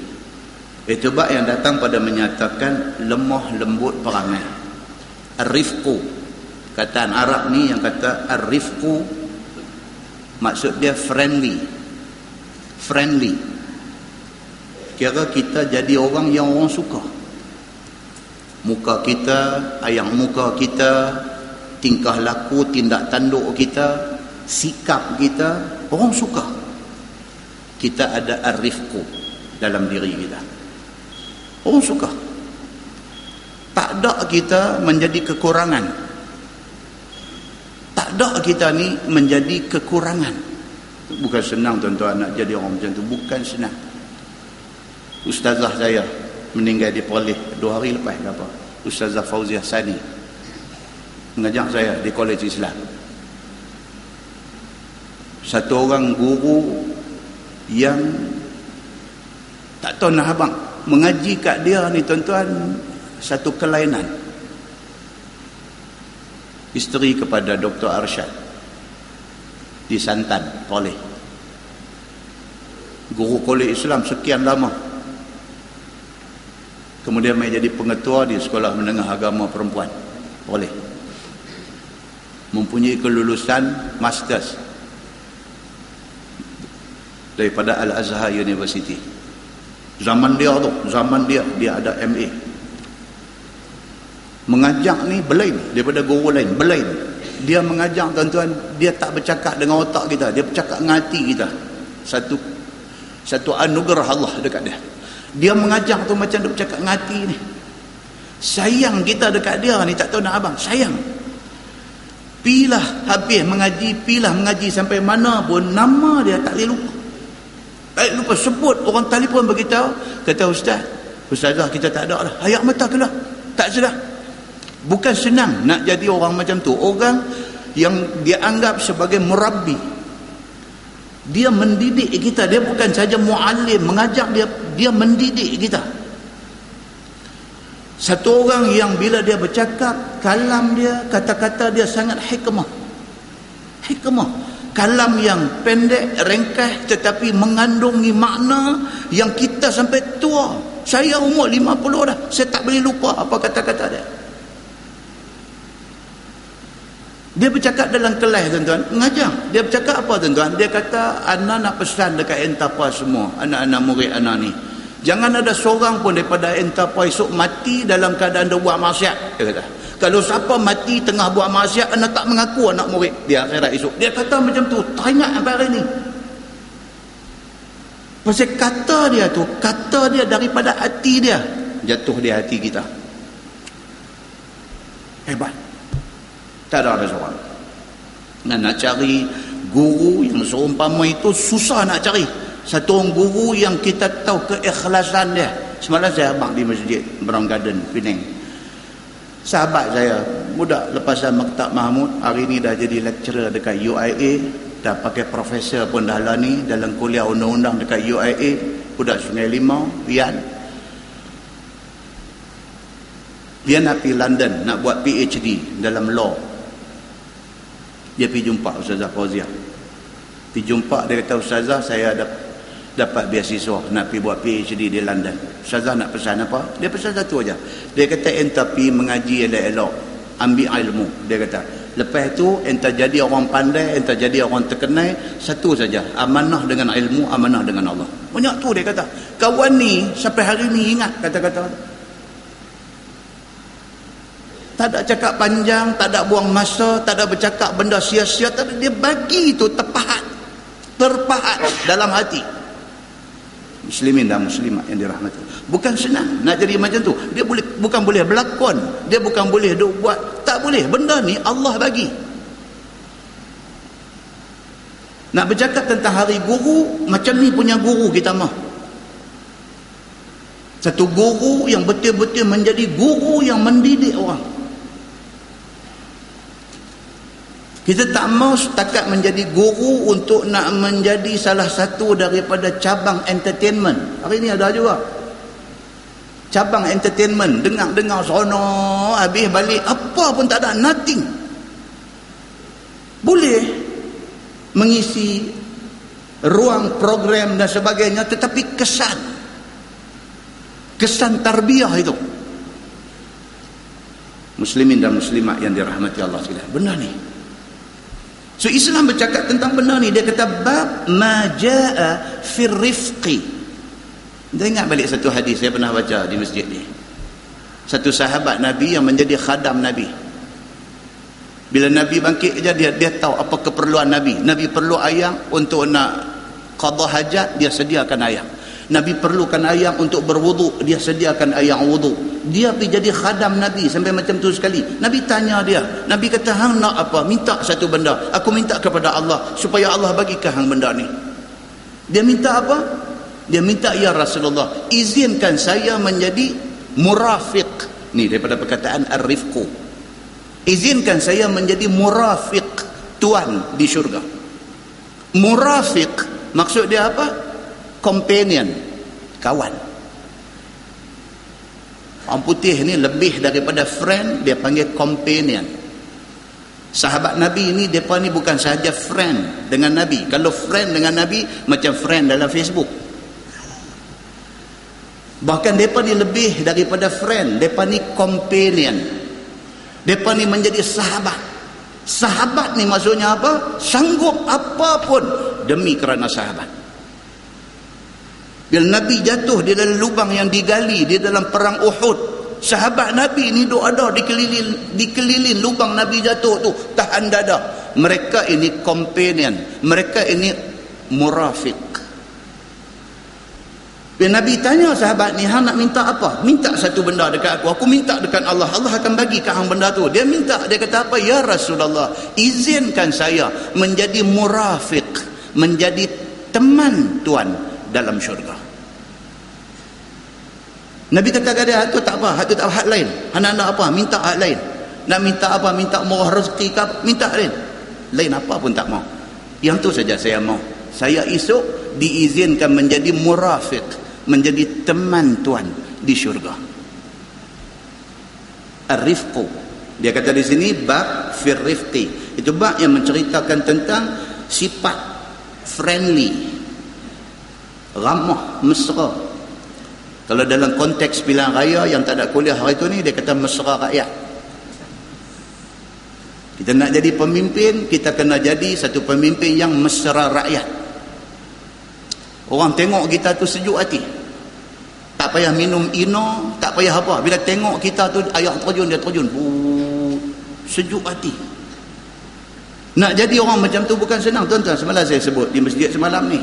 Itu bab yang datang pada menyatakan lemah lembut perangai. Ar-rifqu. Kataan Arab ni yang kata ar-rifqu maksud dia friendly. Friendly. Kira kita jadi orang yang orang suka muka kita, ayam muka kita, tingkah laku, tindak tanduk kita, sikap kita, orang suka. Kita ada arifku dalam diri kita. Orang suka. Tak ada kita menjadi kekurangan. Tak ada kita ni menjadi kekurangan. Bukan senang tuan-tuan nak jadi orang macam tu. Bukan senang. Ustazah saya meninggal di Polis dua hari lepas apa Ustazah Fauziah Sani mengajak saya di Kolej Islam. Satu orang guru yang tak tahu nak abang mengaji kat dia ni tuan-tuan satu kelainan. Isteri kepada Dr. Arsyad di Santan Polis. Guru Kolej Islam sekian lama kemudian mai jadi pengetua di sekolah menengah agama perempuan. Boleh. Mempunyai kelulusan masters daripada Al-Azhar University. Zaman dia tu zaman dia dia ada MA mengajak ni belain daripada guru lain belain. Dia mengajak tuan-tuan dia tak bercakap dengan otak kita dia bercakap dengan hati kita. Satu satu anugerah Allah dekat dia dia mengajak tu macam dia bercakap dengan hati ni. Sayang kita dekat dia ni tak tahu nak abang. Sayang. Pilah habis mengaji pilah mengaji sampai mana pun nama dia tak boleh lupa. Tak lupa sebut orang telefon beritahu kata ustaz ustazah kita tak ada lah. Ayak mata kelah tak sedar bukan senang nak jadi orang macam tu. Orang yang dia anggap sebagai murabbi dia mendidik kita. Dia bukan saja muallim mengajak dia dia mendidik kita. Satu orang yang bila dia bercakap kalam dia kata-kata dia sangat hikmah. Hikmah. Kalam yang pendek ringkas tetapi mengandungi makna yang kita sampai tua. Saya umur 50 dah. Saya tak boleh lupa apa kata-kata dia dia bercakap dalam kelas tuan-tuan. Mengajar. Dia bercakap apa tuan-tuan? Dia kata anak nak pesan dekat enterprise semua anak-anak murid anak ni. Jangan ada seorang pun daripada enterprise esok mati dalam keadaan dia buat maksiat dia kata. Kalau siapa mati tengah buat maksiat anak tak mengaku anak murid dia akhirat esok. Dia kata macam tu tak ingat sampai hari ni. Pasal kata dia tu kata dia daripada hati dia jatuh di hati kita. Hebat tak ada ada seorang. Dan nak cari guru yang seumpama itu susah nak cari. Satu orang guru yang kita tahu keikhlasan dia. Semalam saya abang di masjid Brown Garden Penang. Sahabat saya budak lepasan Maktab Mahmud hari ni dah jadi lecturer dekat UIA dah pakai profesor pun dah lah ni dalam kuliah undang-undang dekat UIA budak Sungai Limau Pian dia nak pergi London nak buat PhD dalam law dia pergi jumpa Ustazah Fauzia pergi jumpa dia kata Ustazah saya ada dapat beasiswa. Nak pergi buat PhD di London. Ustazah nak pesan apa? Dia pesan satu aja. Dia kata entah pergi mengaji elok-elok ambil ilmu. Dia kata lepas itu entah jadi orang pandai entah jadi orang terkenal satu saja amanah dengan ilmu amanah dengan Allah. Banyak tu dia kata. Kawan ni sampai hari ni ingat kata-kata tak ada cakap panjang tak ada buang masa tak ada bercakap benda sia-sia. Ada. Dia bagi itu terpahat. Terpahat dalam hati. Muslimin dan muslimat yang dirahmati. Bukan senang nak jadi macam tu. Dia boleh bukan boleh berlakon. Dia bukan boleh duk buat. Tak boleh. Benda ni Allah bagi. Nak bercakap tentang hari guru macam ni punya guru kita mah. Satu guru yang betul-betul menjadi guru yang mendidik orang Kita tak mau setakat menjadi guru untuk nak menjadi salah satu daripada cabang entertainment. Hari ini ada juga. Cabang entertainment. Dengar-dengar sono, habis balik. Apa pun tak ada. Nothing. Boleh mengisi ruang program dan sebagainya. Tetapi kesan. Kesan tarbiyah itu. Muslimin dan muslimat yang dirahmati Allah sekalian. Benar ni. So Islam bercakap tentang benda ni dia kata bab majaa fir rifqi. Dia ingat balik satu hadis saya pernah baca di masjid ni. Satu sahabat Nabi yang menjadi khadam Nabi. Bila Nabi bangkit je dia dia tahu apa keperluan Nabi. Nabi perlu ayam untuk nak qada hajat dia sediakan ayam. Nabi perlukan ayam untuk berwuduk. Dia sediakan ayam wuduk dia pergi jadi khadam Nabi sampai macam tu sekali. Nabi tanya dia. Nabi kata hang nak apa? Minta satu benda. Aku minta kepada Allah supaya Allah bagikan hang benda ni. Dia minta apa? Dia minta ya Rasulullah izinkan saya menjadi murafiq. Ni daripada perkataan ar-rifqu. Izinkan saya menjadi murafiq tuan di syurga. Murafiq maksud dia apa companion kawan. Orang putih ni lebih daripada friend dia panggil companion. Sahabat Nabi ni mereka ni bukan sahaja friend dengan Nabi. Kalau friend dengan Nabi macam friend dalam Facebook. Bahkan mereka ni lebih daripada friend. Mereka ni companion. Mereka ni menjadi sahabat. Sahabat ni maksudnya apa? Sanggup apapun demi kerana sahabat bila Nabi jatuh di dalam lubang yang digali di dalam perang Uhud sahabat Nabi ni duk ada dikelilin dikelilin lubang Nabi jatuh tu tahan dada. Mereka ini companion mereka ini murafik bila Nabi tanya sahabat ni hang nak minta apa? Minta satu benda dekat aku. Aku minta dekat Allah. Allah akan bagi ke hang benda tu. Dia minta. Dia kata apa? Ya Rasulullah izinkan saya menjadi murafik menjadi teman Tuhan dalam syurga Nabi kata kepada dia tu tak apa hak tu tak apa hak lain. Hang nak apa minta hak lain. Nak minta apa minta murah rezeki ke minta lain. Lain apa pun tak mau. Yang tu saja saya mau. Saya esok diizinkan menjadi murafik menjadi teman Tuhan di syurga. Ar-rifqu. Dia kata di sini bab fir rifqi. Itu bab yang menceritakan tentang sifat friendly ramah mesra kalau dalam konteks pilihan raya yang tak ada kuliah hari tu ni dia kata mesra rakyat kita nak jadi pemimpin, kita kena jadi satu pemimpin yang mesra rakyat. Orang tengok kita tu sejuk hati. Tak payah minum ino, tak payah apa. Bila tengok kita tu ayak terjun, dia terjun. Buu, sejuk hati. Nak jadi orang macam tu bukan senang. Tuan-tuan, semalam saya sebut di masjid semalam ni.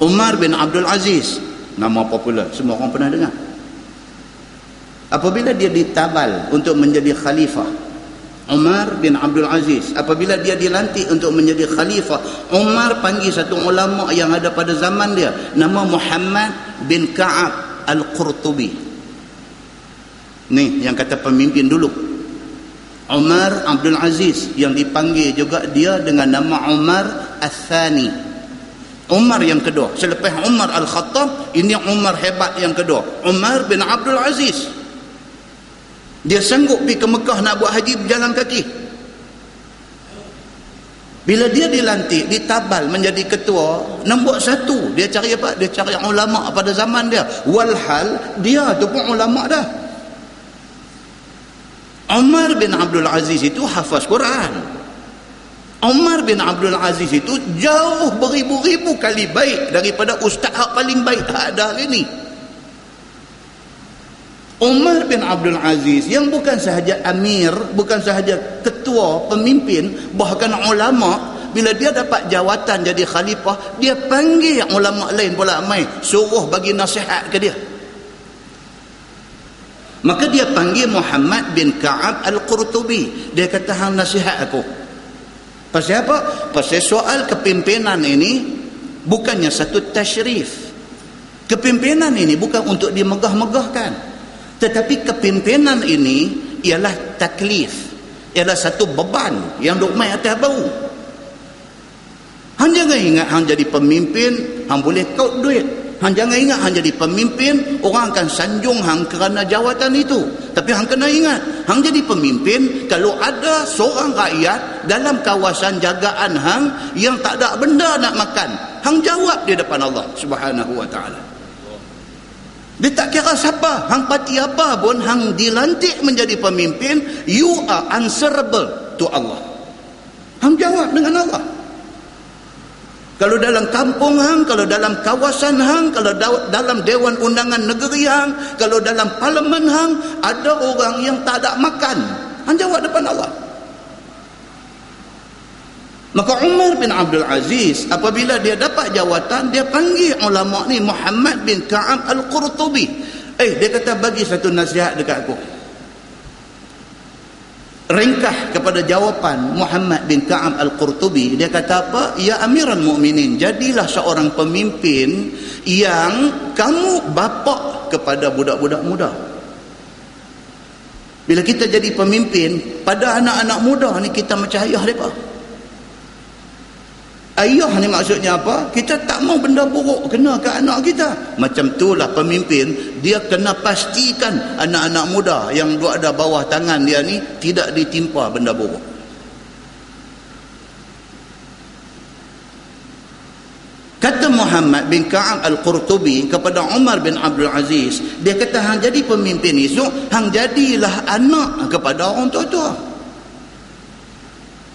Umar bin Abdul Aziz. Nama popular. Semua orang pernah dengar apabila dia ditabal untuk menjadi khalifah Umar bin Abdul Aziz apabila dia dilantik untuk menjadi khalifah Umar panggil satu ulama yang ada pada zaman dia nama Muhammad bin Ka'ab Al-Qurtubi ni yang kata pemimpin dulu Umar Abdul Aziz yang dipanggil juga dia dengan nama Umar Al-Thani Umar yang kedua. Selepas Umar Al-Khattab ini Umar hebat yang kedua. Umar bin Abdul Aziz. Dia sanggup pergi ke Mekah nak buat haji berjalan kaki. Bila dia dilantik ditabal menjadi ketua nombor satu dia cari apa? Dia cari ulama pada zaman dia. Walhal dia tu pun ulama dah. Umar bin Abdul Aziz itu hafaz Quran Umar bin Abdul Aziz itu jauh beribu-ribu kali baik daripada ustaz yang paling baik ada hari ini Umar bin Abdul Aziz yang bukan sahaja amir, bukan sahaja ketua, pemimpin, bahkan ulama, bila dia dapat jawatan jadi khalifah, dia panggil ulama lain pula mai, suruh bagi nasihat ke dia. Maka dia panggil Muhammad bin Ka'ab Al-Qurtubi. Dia kata hang nasihat aku. Pasal apa? Pasal soal kepimpinan ini bukannya satu tasyrif. Kepimpinan ini bukan untuk dimegah-megahkan. Tetapi kepimpinan ini ialah taklif. Ialah satu beban yang duk main atas bau. Hang jangan ingat hang jadi pemimpin, hang boleh kaut duit. Hang jangan ingat hang jadi pemimpin, orang akan sanjung hang kerana jawatan itu. Tapi hang kena ingat, hang jadi pemimpin kalau ada seorang rakyat dalam kawasan jagaan hang yang tak ada benda nak makan. Hang jawab di depan Allah Subhanahu wa taala. Dia tak kira siapa, hang parti apa pun, hang dilantik menjadi pemimpin, you are answerable to Allah. Hang jawab dengan Allah. Kalau dalam kampung hang, kalau dalam kawasan hang, kalau dalam Dewan Undangan Negeri hang, kalau dalam parlimen hang, ada orang yang tak ada makan. Hang jawab depan Allah. Maka Umar bin Abdul Aziz apabila dia dapat jawatan dia panggil ulama ni Muhammad bin Ka'ab Al-Qurtubi. Eh dia kata bagi satu nasihat dekat aku. Ringkah kepada jawapan Muhammad bin Ka'ab Al-Qurtubi dia kata apa? Ya Amiran Mukminin, jadilah seorang pemimpin yang kamu bapa kepada budak-budak muda. Bila kita jadi pemimpin, pada anak-anak muda ni kita macam ayah depa. Ayah ni maksudnya apa? Kita tak mau benda buruk kena ke anak kita. Macam itulah pemimpin, dia kena pastikan anak-anak muda yang duduk ada bawah tangan dia ni tidak ditimpa benda buruk. Kata Muhammad bin Ka'ab Al-Qurtubi kepada Umar bin Abdul Aziz, dia kata hang jadi pemimpin esok, hang jadilah anak kepada orang tua-tua.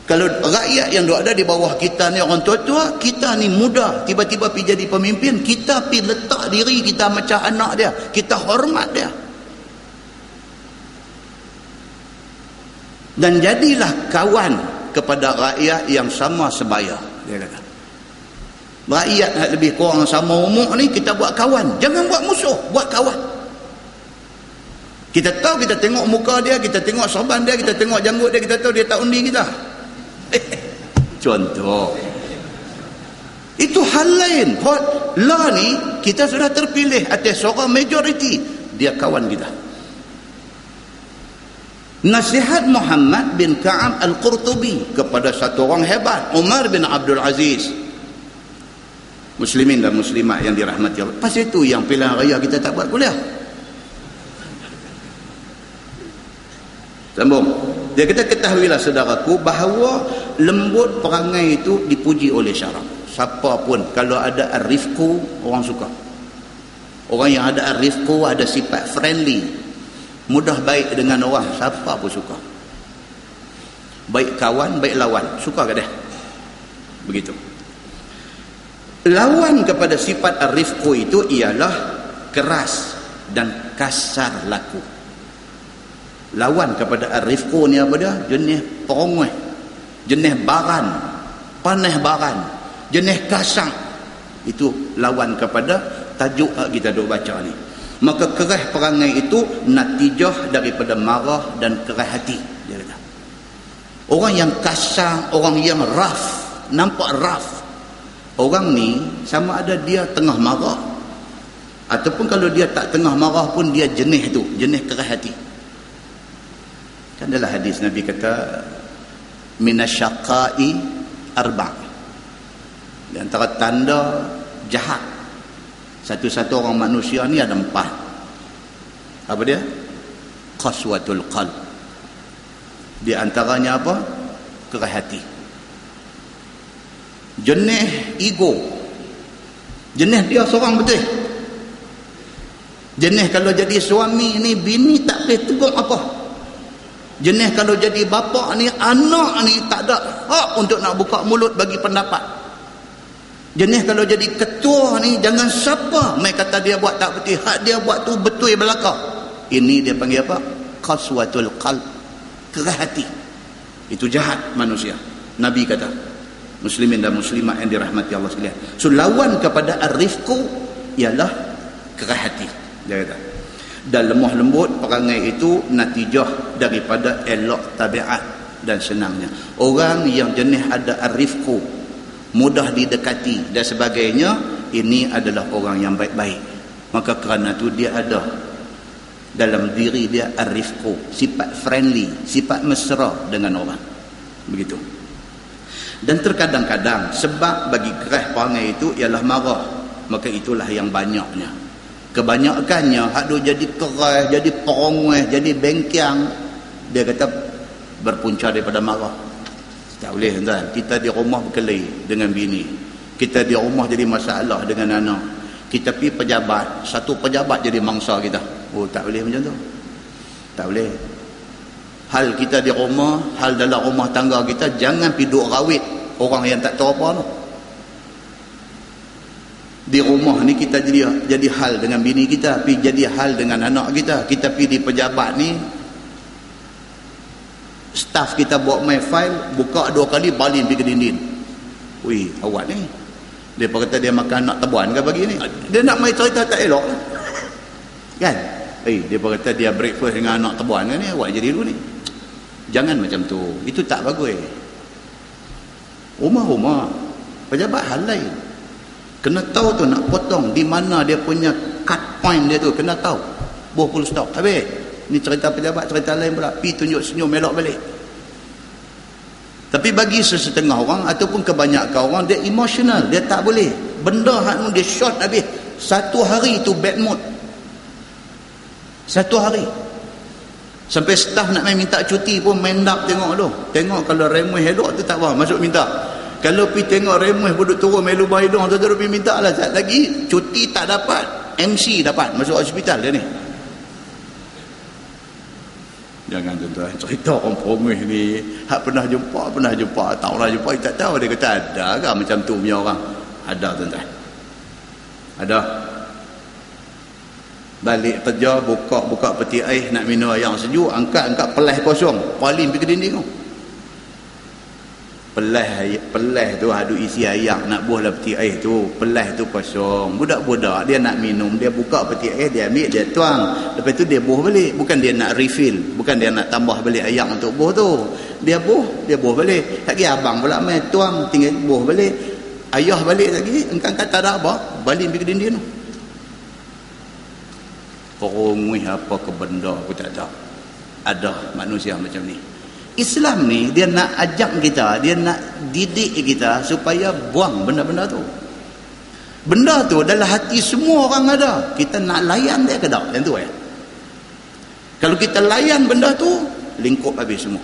Kalau rakyat yang ada di bawah kita ni orang tua-tua kita ni muda tiba-tiba pergi jadi pemimpin kita pergi letak diri kita macam anak dia. Kita hormat dia. Dan jadilah kawan kepada rakyat yang sama sebaya. Dia kata rakyat nak lebih kurang sama umur ni kita buat kawan. Jangan buat musuh buat kawan. Kita tahu kita tengok muka dia kita tengok sorban dia kita tengok janggut dia kita tahu dia tak undi kita contoh. Itu hal lain. Lah ni kita sudah terpilih atas seorang majoriti. Dia kawan kita. Nasihat Muhammad bin Ka'ab Al-Qurtubi kepada satu orang hebat Umar bin Abdul Aziz. Muslimin dan muslimat yang dirahmati Allah. Pasal itu yang pilihan raya kita tak buat kuliah. Sambung dia kata ketahuilah saudaraku bahawa lembut perangai itu dipuji oleh syarak. Siapa pun kalau ada arifku orang suka. Orang yang ada arifku ada sifat friendly. Mudah baik dengan orang siapa pun suka. Baik kawan, baik lawan. Suka ke dia? Begitu. Lawan kepada sifat arifku itu ialah keras dan kasar laku lawan kepada Arifku ni apa dia? Jenis perongoi jenis baran panah baran jenis kasang itu lawan kepada tajuk kita duk baca ni. Maka kerah perangai itu natijah daripada marah dan kerah hati dia kata. Orang yang kasang orang yang raf nampak raf. Orang ni sama ada dia tengah marah. Ataupun kalau dia tak tengah marah pun dia jenis tu jenis kerah hati Kan dalam hadis Nabi kata minasyaqai arba. Di antara tanda jahat satu-satu orang manusia ni ada empat. Apa dia? Qaswatul qalb. Di antaranya apa? Kerah hati. Jenis ego. Jenis dia seorang betul. Jenis kalau jadi suami ni bini tak boleh tegur apa jenis kalau jadi bapa ni anak ni tak ada hak untuk nak buka mulut bagi pendapat. Jenis kalau jadi ketua ni jangan siapa mai kata dia buat tak betul hak dia buat tu betul belaka. Ini dia panggil apa? Qaswatul qalb. Kerah hati. Itu jahat manusia. Nabi kata muslimin dan muslimat yang dirahmati Allah sekalian. So lawan kepada arifku ialah kerah hati. Dia kata dan lemah lembut perangai itu natijah daripada elok tabiat dan senangnya. Orang yang jenis ada arifku mudah didekati dan sebagainya ini adalah orang yang baik-baik. Maka kerana itu dia ada dalam diri dia arifku sifat friendly sifat mesra dengan orang. Begitu. Dan terkadang-kadang sebab bagi kerah perangai itu ialah marah. Maka itulah yang banyaknya kebanyakannya hak dia jadi keras jadi perongweh jadi bengkiang dia kata berpunca daripada marah. Tak boleh tuan. Kita di rumah berkelahi dengan bini. Kita di rumah jadi masalah dengan anak. Kita pergi pejabat. Satu pejabat jadi mangsa kita. Oh tak boleh macam tu. Tak boleh. Hal kita di rumah hal dalam rumah tangga kita jangan pergi duk rawit orang yang tak tahu apa tu di rumah ni kita jadi jadi hal dengan bini kita pi jadi hal dengan anak kita. Kita pi di pejabat ni staff kita buat my file buka dua kali balin pergi dinding. Wih awak ni. Dia kata dia makan anak tebuan ke pagi ni. Dia nak main cerita tak elok. Kan? Eh dia kata dia breakfast dengan anak tebuan ni awak jadi dulu ni. Jangan macam tu. Itu tak bagus. Rumah-rumah pejabat hal lain kena tahu tu nak potong di mana dia punya cut point dia tu. Kena tahu. Buah full stop. Habis. Ni cerita pejabat cerita lain pula. Pi tunjuk senyum melok balik. Tapi bagi sesetengah orang ataupun kebanyakan orang dia emotional. Dia tak boleh. Benda hak dia short habis. Satu hari tu bad mood. Satu hari. Sampai staff nak main minta cuti pun main dap tengok tu. Tengok kalau remeh elok tu tak apa masuk minta kalau pergi tengok remeh duduk turun melu bahidung tu pergi minta lah saat lagi cuti tak dapat MC dapat masuk hospital dia ni Jangan tuan-tuan cerita orang perumih ni. Hak pernah jumpa, pernah jumpa. Tak pernah jumpa, tak tahu. Dia kata ada ke macam tu punya orang. Ada tuan-tuan. Ada. Balik kerja, buka-buka peti air, nak minum air sejuk, angkat-angkat pelah kosong. Paling pergi dinding tu pelah pelah tu ada isi air nak buah dalam peti air tu. Pelah tu kosong. Budak-budak dia nak minum dia buka peti air dia ambil dia tuang. Lepas tu dia buah balik. Bukan dia nak refill bukan dia nak tambah balik air untuk buah tu. Dia buah dia buah balik. Lagi abang pula main tuang tinggal buah balik. Ayah balik lagi engkau kata ada apa balik pergi dinding tu. Perungih apa ke benda aku tak tahu. Ada manusia macam ni Islam ni dia nak ajak kita, dia nak didik kita supaya buang benda-benda tu. Benda tu dalam hati semua orang ada. Kita nak layan dia ke tak? Yang tu eh. Kalau kita layan benda tu, lingkup habis semua.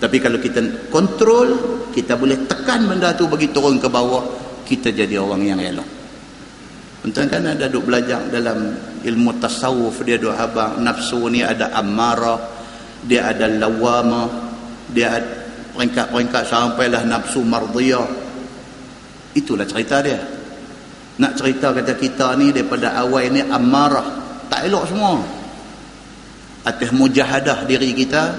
Tapi kalau kita kontrol, kita boleh tekan benda tu bagi turun ke bawah, kita jadi orang yang elok. Tuan kan ada duk belajar dalam ilmu tasawuf dia duk abang nafsu ni ada amarah dia ada lawama dia ada peringkat-peringkat sampailah nafsu mardiyah. Itulah cerita dia. Nak cerita kata kita ni daripada awal ni amarah. Tak elok semua. Atas mujahadah diri kita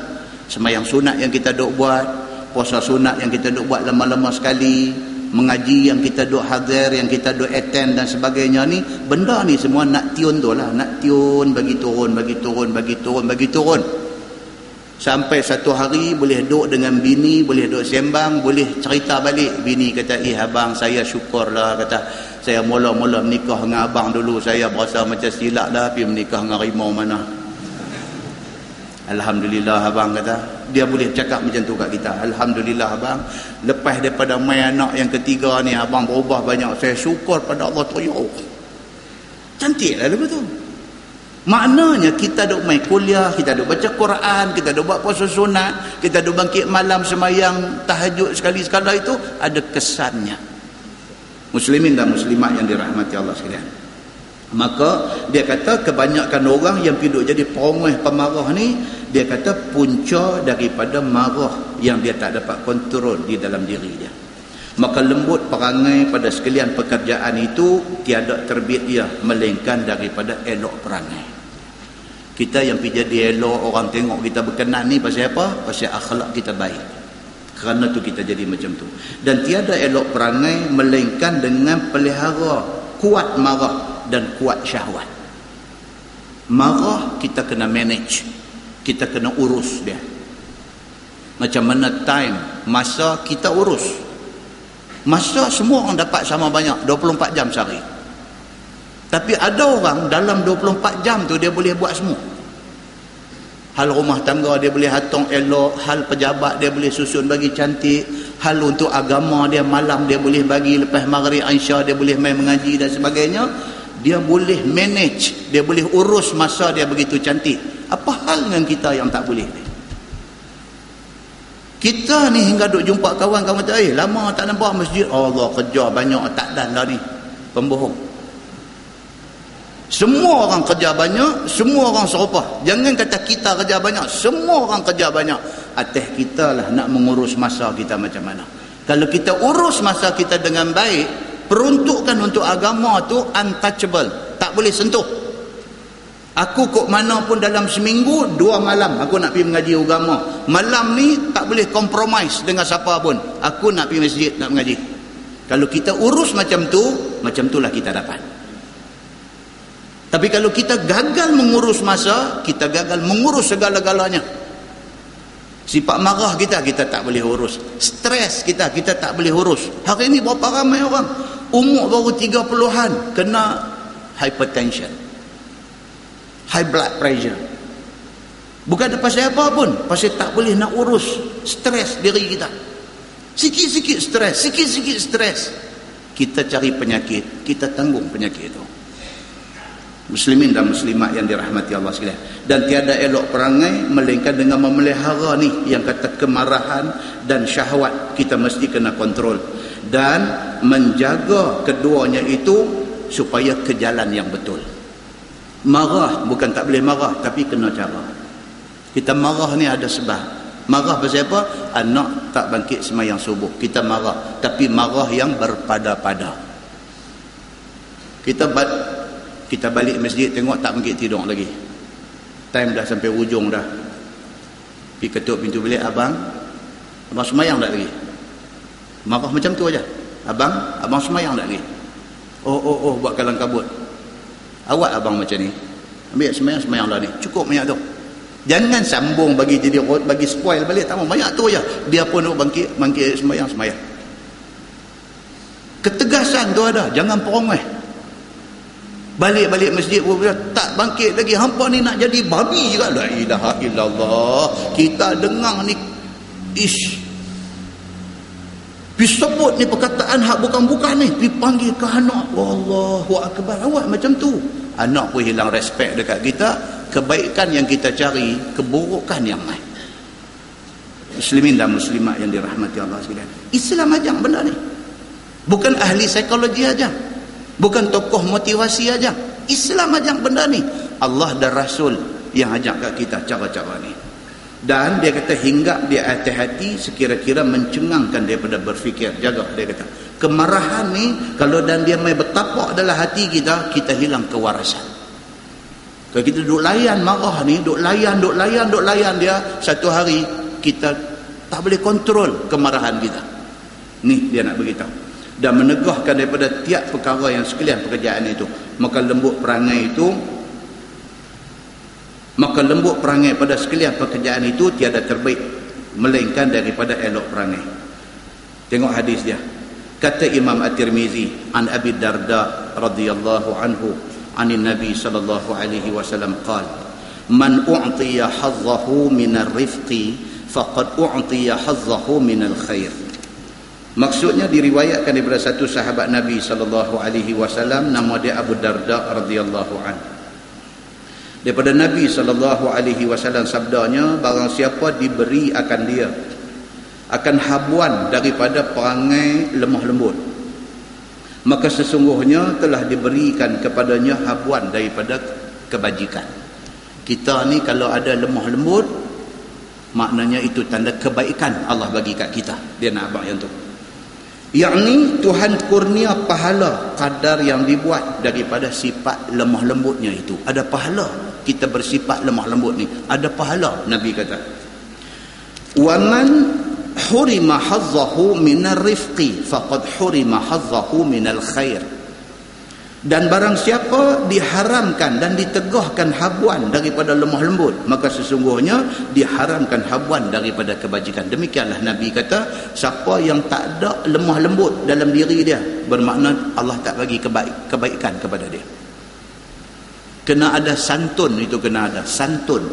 semayang sunat yang kita duk buat puasa sunat yang kita duk buat lama-lama sekali mengaji yang kita duk hadir yang kita duk attend dan sebagainya ni benda ni semua nak tiun tu lah. Nak tiun bagi turun bagi turun bagi turun bagi turun Sampai satu hari boleh duduk dengan bini, boleh duduk sembang, boleh cerita balik. Bini kata, eh abang saya syukurlah. Kata, saya mula-mula menikah dengan abang dulu. Saya berasa macam silap dah, tapi menikah dengan rimau mana. Alhamdulillah abang kata. Dia boleh cakap macam tu kat kita. Alhamdulillah abang. Lepas daripada main anak yang ketiga ni, abang berubah banyak. Saya syukur pada Allah tu. Cantiklah lepas tu. Maknanya kita duk main kuliah, kita duk baca Quran, kita duk buat puasa sunat, kita duk bangkit malam semayang tahajud sekali-sekala itu ada kesannya. Muslimin dan muslimat yang dirahmati Allah sekalian. Maka dia kata kebanyakan orang yang hidup jadi perongeh pemarah ni, dia kata punca daripada marah yang dia tak dapat kontrol di dalam diri dia. Maka lembut perangai pada sekalian pekerjaan itu tiada terbit dia melainkan daripada elok perangai kita yang pergi jadi elok orang tengok kita berkenan ni pasal apa? pasal akhlak kita baik. Kerana tu kita jadi macam tu. Dan tiada elok perangai melainkan dengan pelihara kuat marah dan kuat syahwat. Marah kita kena manage. Kita kena urus dia. Macam mana time masa kita urus. Masa semua orang dapat sama banyak 24 jam sehari tapi ada orang dalam 24 jam tu dia boleh buat semua. Hal rumah tangga dia boleh hatung elok, hal pejabat dia boleh susun bagi cantik, hal untuk agama dia malam dia boleh bagi lepas maghrib Aisyah dia boleh main mengaji dan sebagainya. Dia boleh manage, dia boleh urus masa dia begitu cantik. Apa hal dengan kita yang tak boleh ni? Kita ni hingga duk jumpa kawan-kawan kata, eh lama tak nampak masjid. Allah kerja banyak tak dan dah ni. Pembohong. Semua orang kerja banyak, semua orang serupa. Jangan kata kita kerja banyak, semua orang kerja banyak. Atas kita lah nak mengurus masa kita macam mana. Kalau kita urus masa kita dengan baik, peruntukan untuk agama tu untouchable. Tak boleh sentuh. Aku kok mana pun dalam seminggu, dua malam aku nak pergi mengaji agama. Malam ni tak boleh compromise dengan siapa pun. Aku nak pergi masjid nak mengaji. Kalau kita urus macam tu, macam itulah kita dapat. Tapi kalau kita gagal mengurus masa, kita gagal mengurus segala-galanya. Sifat marah kita, kita tak boleh urus. Stres kita, kita tak boleh urus. Hari ini berapa ramai orang? Umur baru 30-an kena hypertension. High blood pressure. Bukan pasal apa pun. Pasal tak boleh nak urus stres diri kita. Sikit-sikit stres, sikit-sikit stres. Kita cari penyakit, kita tanggung penyakit itu muslimin dan muslimat yang dirahmati Allah sekalian. Dan tiada elok perangai melainkan dengan memelihara ni yang kata kemarahan dan syahwat kita mesti kena kontrol. Dan menjaga keduanya itu supaya ke jalan yang betul. Marah bukan tak boleh marah tapi kena cara. Kita marah ni ada sebab. Marah pasal apa? Anak tak bangkit semayang subuh. Kita marah tapi marah yang berpada-pada. Kita kita balik masjid tengok tak bangkit tidur lagi. Time dah sampai ujung dah. Pergi ketuk pintu bilik abang abang semayang tak lagi? Marah macam tu aja. Abang abang semayang tak lagi? Oh oh oh buat kalang kabut. Awak abang macam ni? Ambil semayang semayang lah ni. Cukup banyak tu. Jangan sambung bagi jadi bagi spoil balik tak banyak tu aja. Dia pun nak bangkit, bangkit sembahyang sembahyang. Ketegasan tu ada, jangan perongai. Balik-balik masjid pun tak bangkit lagi. Hampa ni nak jadi babi juga. La ilaha illallah. Kita dengar ni ish. Pergi sebut ni perkataan hak bukan-bukan ni. Pergi panggil ke anak. Allahu Akbar. Awak macam tu. Anak pun hilang respect dekat kita kebaikan yang kita cari keburukan yang lain muslimin dan muslimat yang dirahmati Allah sekalian Islam ajak benda ni bukan ahli psikologi aja bukan tokoh motivasi aja. Islam ajak benda ni. Allah dan Rasul yang ajak kat kita cara-cara ni. Dan dia kata hingga dia hati-hati sekira-kira mencengangkan daripada berfikir. Jaga dia kata. Kemarahan ni kalau dan dia mai bertapak dalam hati kita kita hilang kewarasan. Kalau kita duduk layan marah ni, duduk layan, duduk layan, duduk layan dia, satu hari kita tak boleh kontrol kemarahan kita. Ni dia nak beritahu Dan menegahkan daripada tiap perkara yang sekalian pekerjaan itu. Maka lembut perangai itu, maka lembut perangai pada sekalian pekerjaan itu tiada terbaik. Melainkan daripada elok perangai. Tengok hadis dia. Kata Imam At-Tirmizi, An Abi Darda radhiyallahu anhu, عن النبي صلى الله عليه وسلم قال من أعطي حظه من الرفق فقد أعطي حظه من الخير Maksudnya diriwayatkan daripada satu sahabat Nabi sallallahu alaihi wasallam nama dia Abu Darda radhiyallahu an. Daripada Nabi sallallahu alaihi wasallam sabdanya barang siapa diberi akan dia akan habuan daripada perangai lemah lembut. Maka sesungguhnya telah diberikan kepadanya habuan daripada kebajikan. Kita ni kalau ada lemah lembut maknanya itu tanda kebaikan Allah bagi kat kita. Dia nak abang yang tu yakni Tuhan kurnia pahala kadar yang dibuat daripada sifat lemah lembutnya itu. Ada pahala kita bersifat lemah lembut ni. Ada pahala Nabi kata. Waman hurima hazzahu minar rifqi faqad hurima hazzahu minal khair dan barang siapa diharamkan dan ditegahkan habuan daripada lemah lembut maka sesungguhnya diharamkan habuan daripada kebajikan. Demikianlah nabi kata siapa yang tak ada lemah lembut dalam diri dia bermakna Allah tak bagi kebaik, kebaikan kepada dia. Kena ada santun itu kena ada. Santun.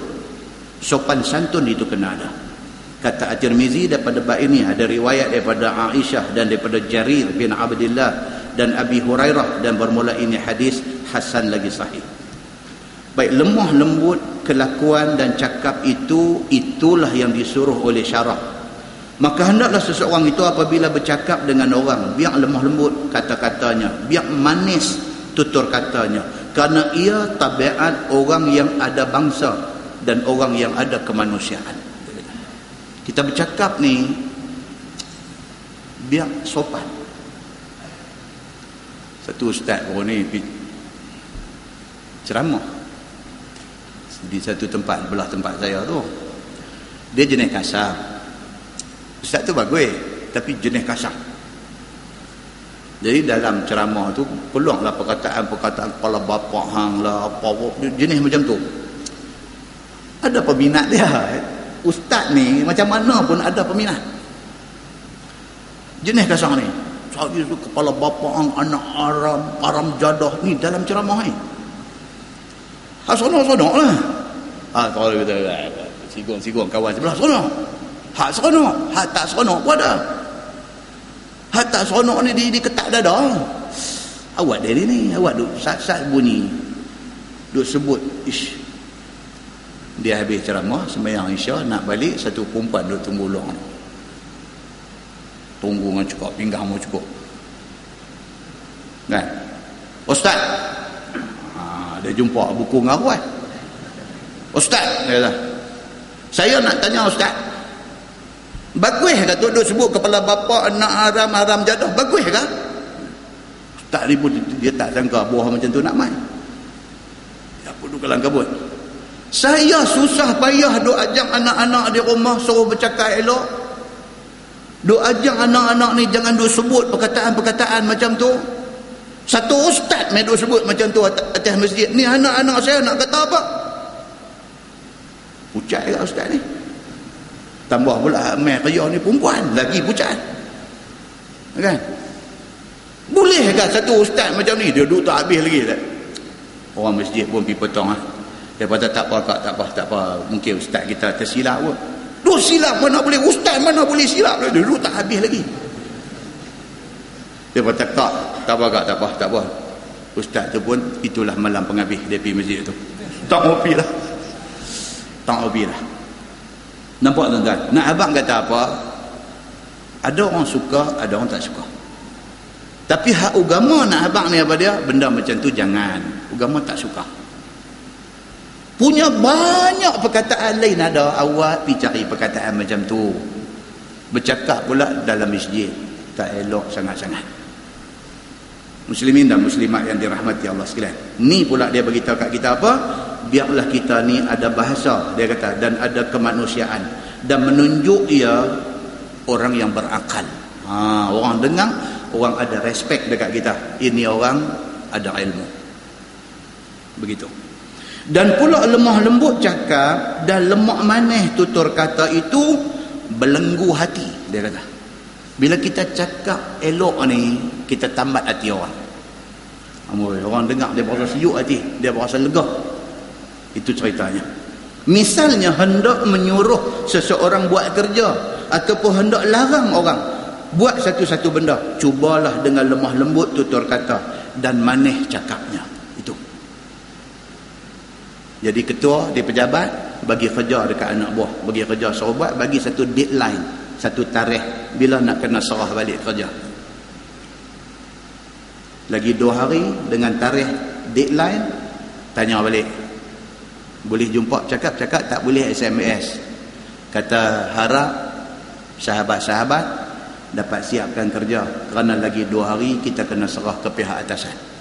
Sopan santun itu kena ada kata At-Tirmizi daripada bab ini ada riwayat daripada Aisyah dan daripada Jarir bin Abdullah dan Abi Hurairah dan bermula ini hadis hasan lagi sahih. Baik lemah lembut kelakuan dan cakap itu itulah yang disuruh oleh syarak maka hendaklah seseorang itu apabila bercakap dengan orang biar lemah lembut kata-katanya biar manis tutur katanya. Kerana ia tabiat orang yang ada bangsa dan orang yang ada kemanusiaan kita bercakap ni biar sopan. Satu ustaz baru ni ceramah. Di satu tempat belah tempat saya tu. Dia jenis kasar. Ustaz tu bagus tapi jenis kasar. Jadi dalam ceramah tu peluanglah perkataan-perkataan kepala bapak hang lah apa, apa jenis macam tu. Ada peminat dia ustaz ni macam mana pun ada peminat. Jenis kasar ni. Saya tu kepala bapa ang anak aram aram jadah ni dalam ceramah ni. Ha sono-sono lah. Ha kalau kita sigong-sigong kawan sebelah. Sono. Hak sono. Hak tak sono pun ada. Hak tak sono ni di, di ketak dada. Awak dari ni awak duk sat-sat bunyi. Duk sebut ish dia habis ceramah sembahyang isya nak balik satu perempuan duduk tunggu luar. Tunggu dengan cukup pinggang mu cukup. Kan? Ustaz! Ha, dia jumpa buku ngaruan ustaz dia kata. Saya nak tanya ustaz. Bagus ke tu duk sebut kepala bapa anak haram haram jadah? Bagus ke? Ustaz ni pun dia tak sangka buah macam tu nak main. Ya pun duk kalang kabut saya susah payah duk ajak anak-anak di rumah suruh bercakap elok. Duk ajak anak-anak ni jangan duk sebut perkataan-perkataan macam tu. Satu ustaz main duk sebut macam tu atas masjid. Ni anak-anak saya nak kata apa? Pucat ke ustaz ni. Tambah pula main kerja ni perempuan lagi pucat. Kan? Boleh ke satu ustaz macam ni? Dia duduk tak habis lagi tak orang masjid pun pergi potong ha? Dia kata tak apa kak tak apa tak apa. Mungkin ustaz kita tersilap pun. Duduk silap mana boleh? Ustaz mana boleh silap? Dia duduk tak habis lagi. Dia kata kak tak apa kak tak apa tak apa. Ustaz tu pun itulah malam penghabis dia pergi masjid tu. Tak ngopi lah. Tak hobi lah. Nampak tuan-tuan? Nak abang kata apa? Ada orang suka ada orang tak suka. Tapi hak agama nak abang ni apa dia? Benda macam tu jangan. Agama tak suka punya banyak perkataan lain ada. Awak pergi cari perkataan macam tu. Bercakap pula dalam masjid. Tak elok sangat-sangat. Muslimin dan muslimat yang dirahmati Allah sekalian. Ni pula dia beritahu kat kita apa? Biarlah kita ni ada bahasa dia kata dan ada kemanusiaan. Dan menunjuk ia orang yang berakal. Ha, orang dengar orang ada respect dekat kita. Ini orang ada ilmu. Begitu dan pula lemah lembut cakap dan lemak manis tutur kata itu belenggu hati dia kata. Bila kita cakap elok ni kita tambat hati orang. Orang dengar dia berasa sejuk hati dia berasa lega. Itu ceritanya. Misalnya hendak menyuruh seseorang buat kerja ataupun hendak larang orang buat satu-satu benda cubalah dengan lemah lembut tutur kata dan manis cakapnya jadi ketua di pejabat bagi kerja dekat anak buah bagi kerja sahabat bagi satu deadline satu tarikh bila nak kena serah balik kerja. Lagi dua hari dengan tarikh deadline tanya balik. Boleh jumpa cakap-cakap tak boleh SMS kata harap sahabat-sahabat dapat siapkan kerja. Kerana lagi dua hari kita kena serah ke pihak atasan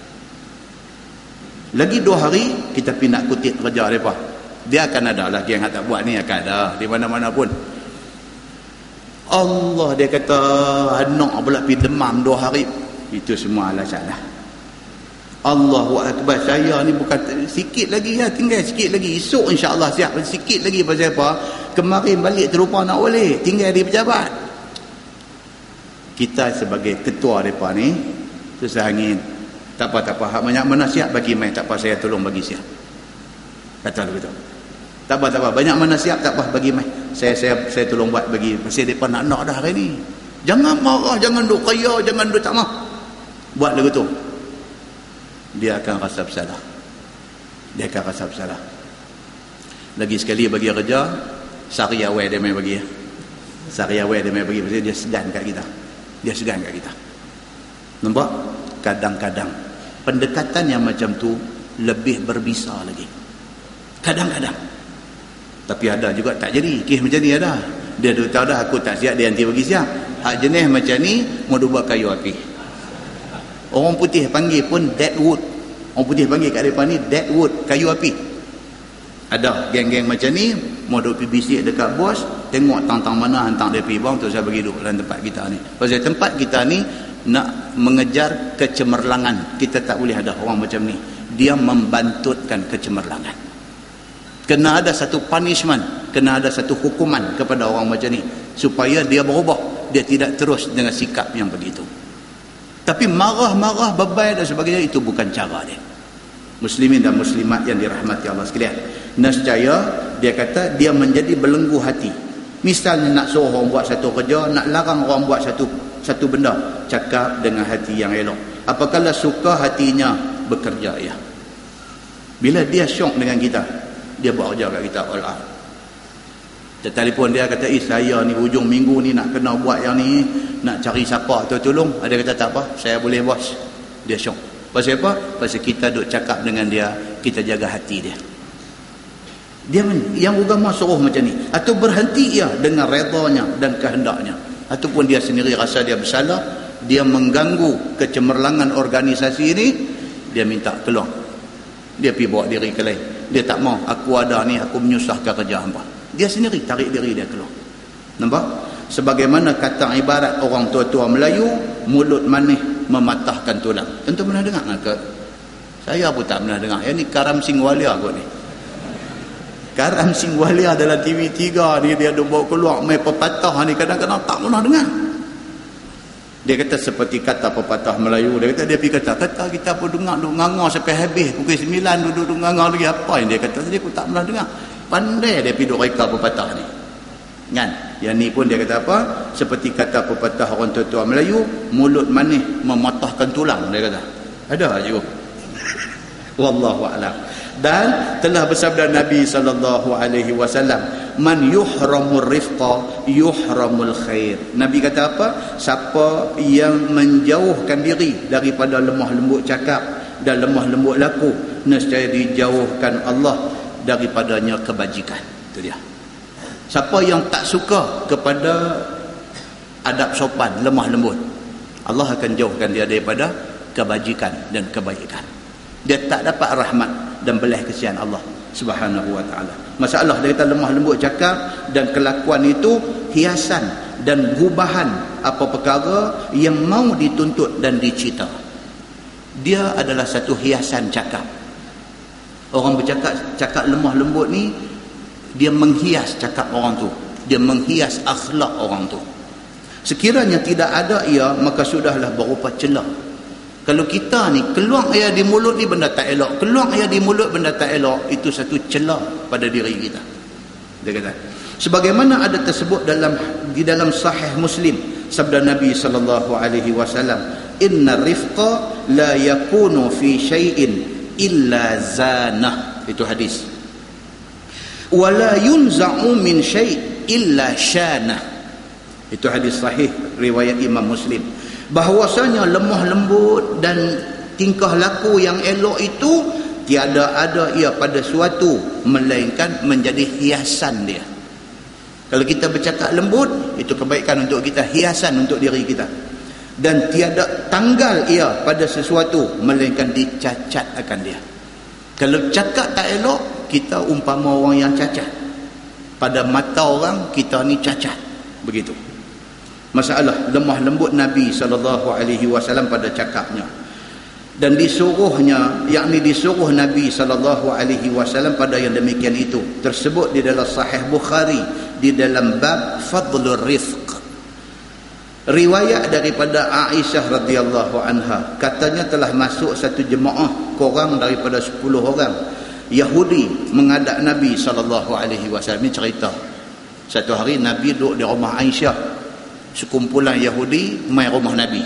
lagi dua hari kita pergi nak kutip kerja mereka. Dia akan ada lagi yang tak buat ni akan ada di mana-mana pun. Allah dia kata anak pula pergi demam dua hari. Itu semua alasan lah. Allahu Akbar. Saya ni bukan sikit lagi ya tinggal sikit lagi. Esok insyaAllah siap sikit lagi pasal apa? Kemarin balik terlupa nak boleh tinggal di pejabat. Kita sebagai ketua mereka ni susah angin tak apa tak apa. Banyak mana siap bagi main. Tak apa saya tolong bagi siap kata begitu. Tak apa tak apa. Banyak mana siap tak apa bagi main. Saya saya saya tolong buat bagi pasal mereka nak nak dah hari ni. Jangan marah jangan duk kaya jangan duk tak mah buat lagu tu dia akan rasa bersalah. Dia akan rasa bersalah. Lagi sekali bagi kerja sari awal dia main bagi. Sari awal dia main bagi dia segan kat kita. Dia segan kat kita. Nampak? Kadang-kadang pendekatan yang macam tu lebih berbisa lagi kadang-kadang tapi ada juga tak jadi kes macam ni ada dia tahu dah aku tak siap dia nanti bagi siap hak jenis macam ni mau buat kayu api Orang putih panggil pun dead wood. Orang putih panggil kat depan ni dead wood, kayu api. Ada geng-geng macam ni, mau duduk pergi bisik dekat bos, tengok tang-tang mana hantar dia pergi bang, tu saya bagi duduk dalam tempat kita ni. Pasal tempat kita ni, nak mengejar kecemerlangan. Kita tak boleh ada orang macam ni. Dia membantutkan kecemerlangan. Kena ada satu punishment, kena ada satu hukuman kepada orang macam ni. Supaya dia berubah. Dia tidak terus dengan sikap yang begitu. Tapi marah-marah bebai dan sebagainya itu bukan cara dia. Muslimin dan muslimat yang dirahmati Allah sekalian. Nescaya dia kata dia menjadi belenggu hati. Misalnya nak suruh orang buat satu kerja, nak larang orang buat satu satu benda, cakap dengan hati yang elok. Apakala suka hatinya bekerja ya. Bila dia syok dengan kita, dia buat kerja kat kita all out. Dia telefon dia kata, "Eh saya ni hujung minggu ni nak kena buat yang ni, nak cari siapa tu tolong." Ada kata, "Tak apa, saya boleh bos." Dia syok. Pasal apa? Pasal kita duk cakap dengan dia, kita jaga hati dia. dia yang agama suruh macam ni atau berhenti ia dengan redanya dan kehendaknya ataupun dia sendiri rasa dia bersalah dia mengganggu kecemerlangan organisasi ini dia minta keluar dia pergi bawa diri ke lain. Dia tak mau aku ada ni aku menyusahkan kerja hamba. Dia sendiri tarik diri dia keluar. Nampak? Sebagaimana kata ibarat orang tua-tua Melayu mulut manis mematahkan tulang. Tentu pernah dengar ke? Saya pun tak pernah dengar. Yang ni karam sing walia kot ni Karam Sing Walia dalam TV3 ni dia ada bawa keluar main pepatah ni kadang-kadang tak pernah dengar. Dia kata seperti kata pepatah Melayu. Dia kata dia pergi kata, kata kita pun dengar duduk nganga sampai habis. Pukul 9 duduk duduk nganga lagi. Apa yang dia kata? Tadi aku tak pernah dengar. Pandai dia pergi duduk reka pepatah ni. Kan? Yang ni pun dia kata apa? Seperti kata pepatah orang tua-tua Melayu, mulut manis mematahkan tulang. Dia kata. Ada juga. Wallahu a'lam dan telah bersabda Nabi sallallahu alaihi wasallam man yuhramur rifqa yuhramul khair. Nabi kata apa? Siapa yang menjauhkan diri daripada lemah lembut cakap dan lemah lembut laku nescaya dijauhkan Allah daripadanya kebajikan. Itu dia. Siapa yang tak suka kepada adab sopan lemah lembut Allah akan jauhkan dia daripada kebajikan dan kebaikan. Dia tak dapat rahmat dan belah kesian Allah subhanahu wa ta'ala. Masalah dia kata lemah lembut cakap dan kelakuan itu hiasan dan gubahan apa perkara yang mau dituntut dan dicita. Dia adalah satu hiasan cakap. Orang bercakap cakap lemah lembut ni dia menghias cakap orang tu. Dia menghias akhlak orang tu. Sekiranya tidak ada ia maka sudahlah berupa celah kalau kita ni keluar air di mulut ni benda tak elok. Keluar air di mulut benda tak elok. Itu satu celah pada diri kita. Dia kata. Sebagaimana ada tersebut dalam di dalam sahih Muslim sabda Nabi sallallahu alaihi wasallam, "Inna rifqa la yakunu fi syai'in illa zana." Itu hadis. "Wa la yunza'u min syai' illa syana." Itu hadis sahih riwayat Imam Muslim bahwasanya lemah lembut dan tingkah laku yang elok itu tiada ada ia pada suatu melainkan menjadi hiasan dia. Kalau kita bercakap lembut itu kebaikan untuk kita hiasan untuk diri kita. Dan tiada tanggal ia pada sesuatu melainkan dicacat akan dia. Kalau cakap tak elok kita umpama orang yang cacat. Pada mata orang kita ni cacat. Begitu masalah lemah lembut Nabi saw pada cakapnya. Dan disuruhnya yakni disuruh Nabi saw pada yang demikian itu tersebut di dalam sahih Bukhari di dalam bab fadlur rifq. Riwayat daripada Aisyah radhiyallahu anha katanya telah masuk satu jemaah kurang daripada 10 orang. Yahudi mengadap Nabi sallallahu alaihi wasallam. Cerita. Satu hari Nabi duduk di rumah Aisyah sekumpulan Yahudi mai rumah Nabi.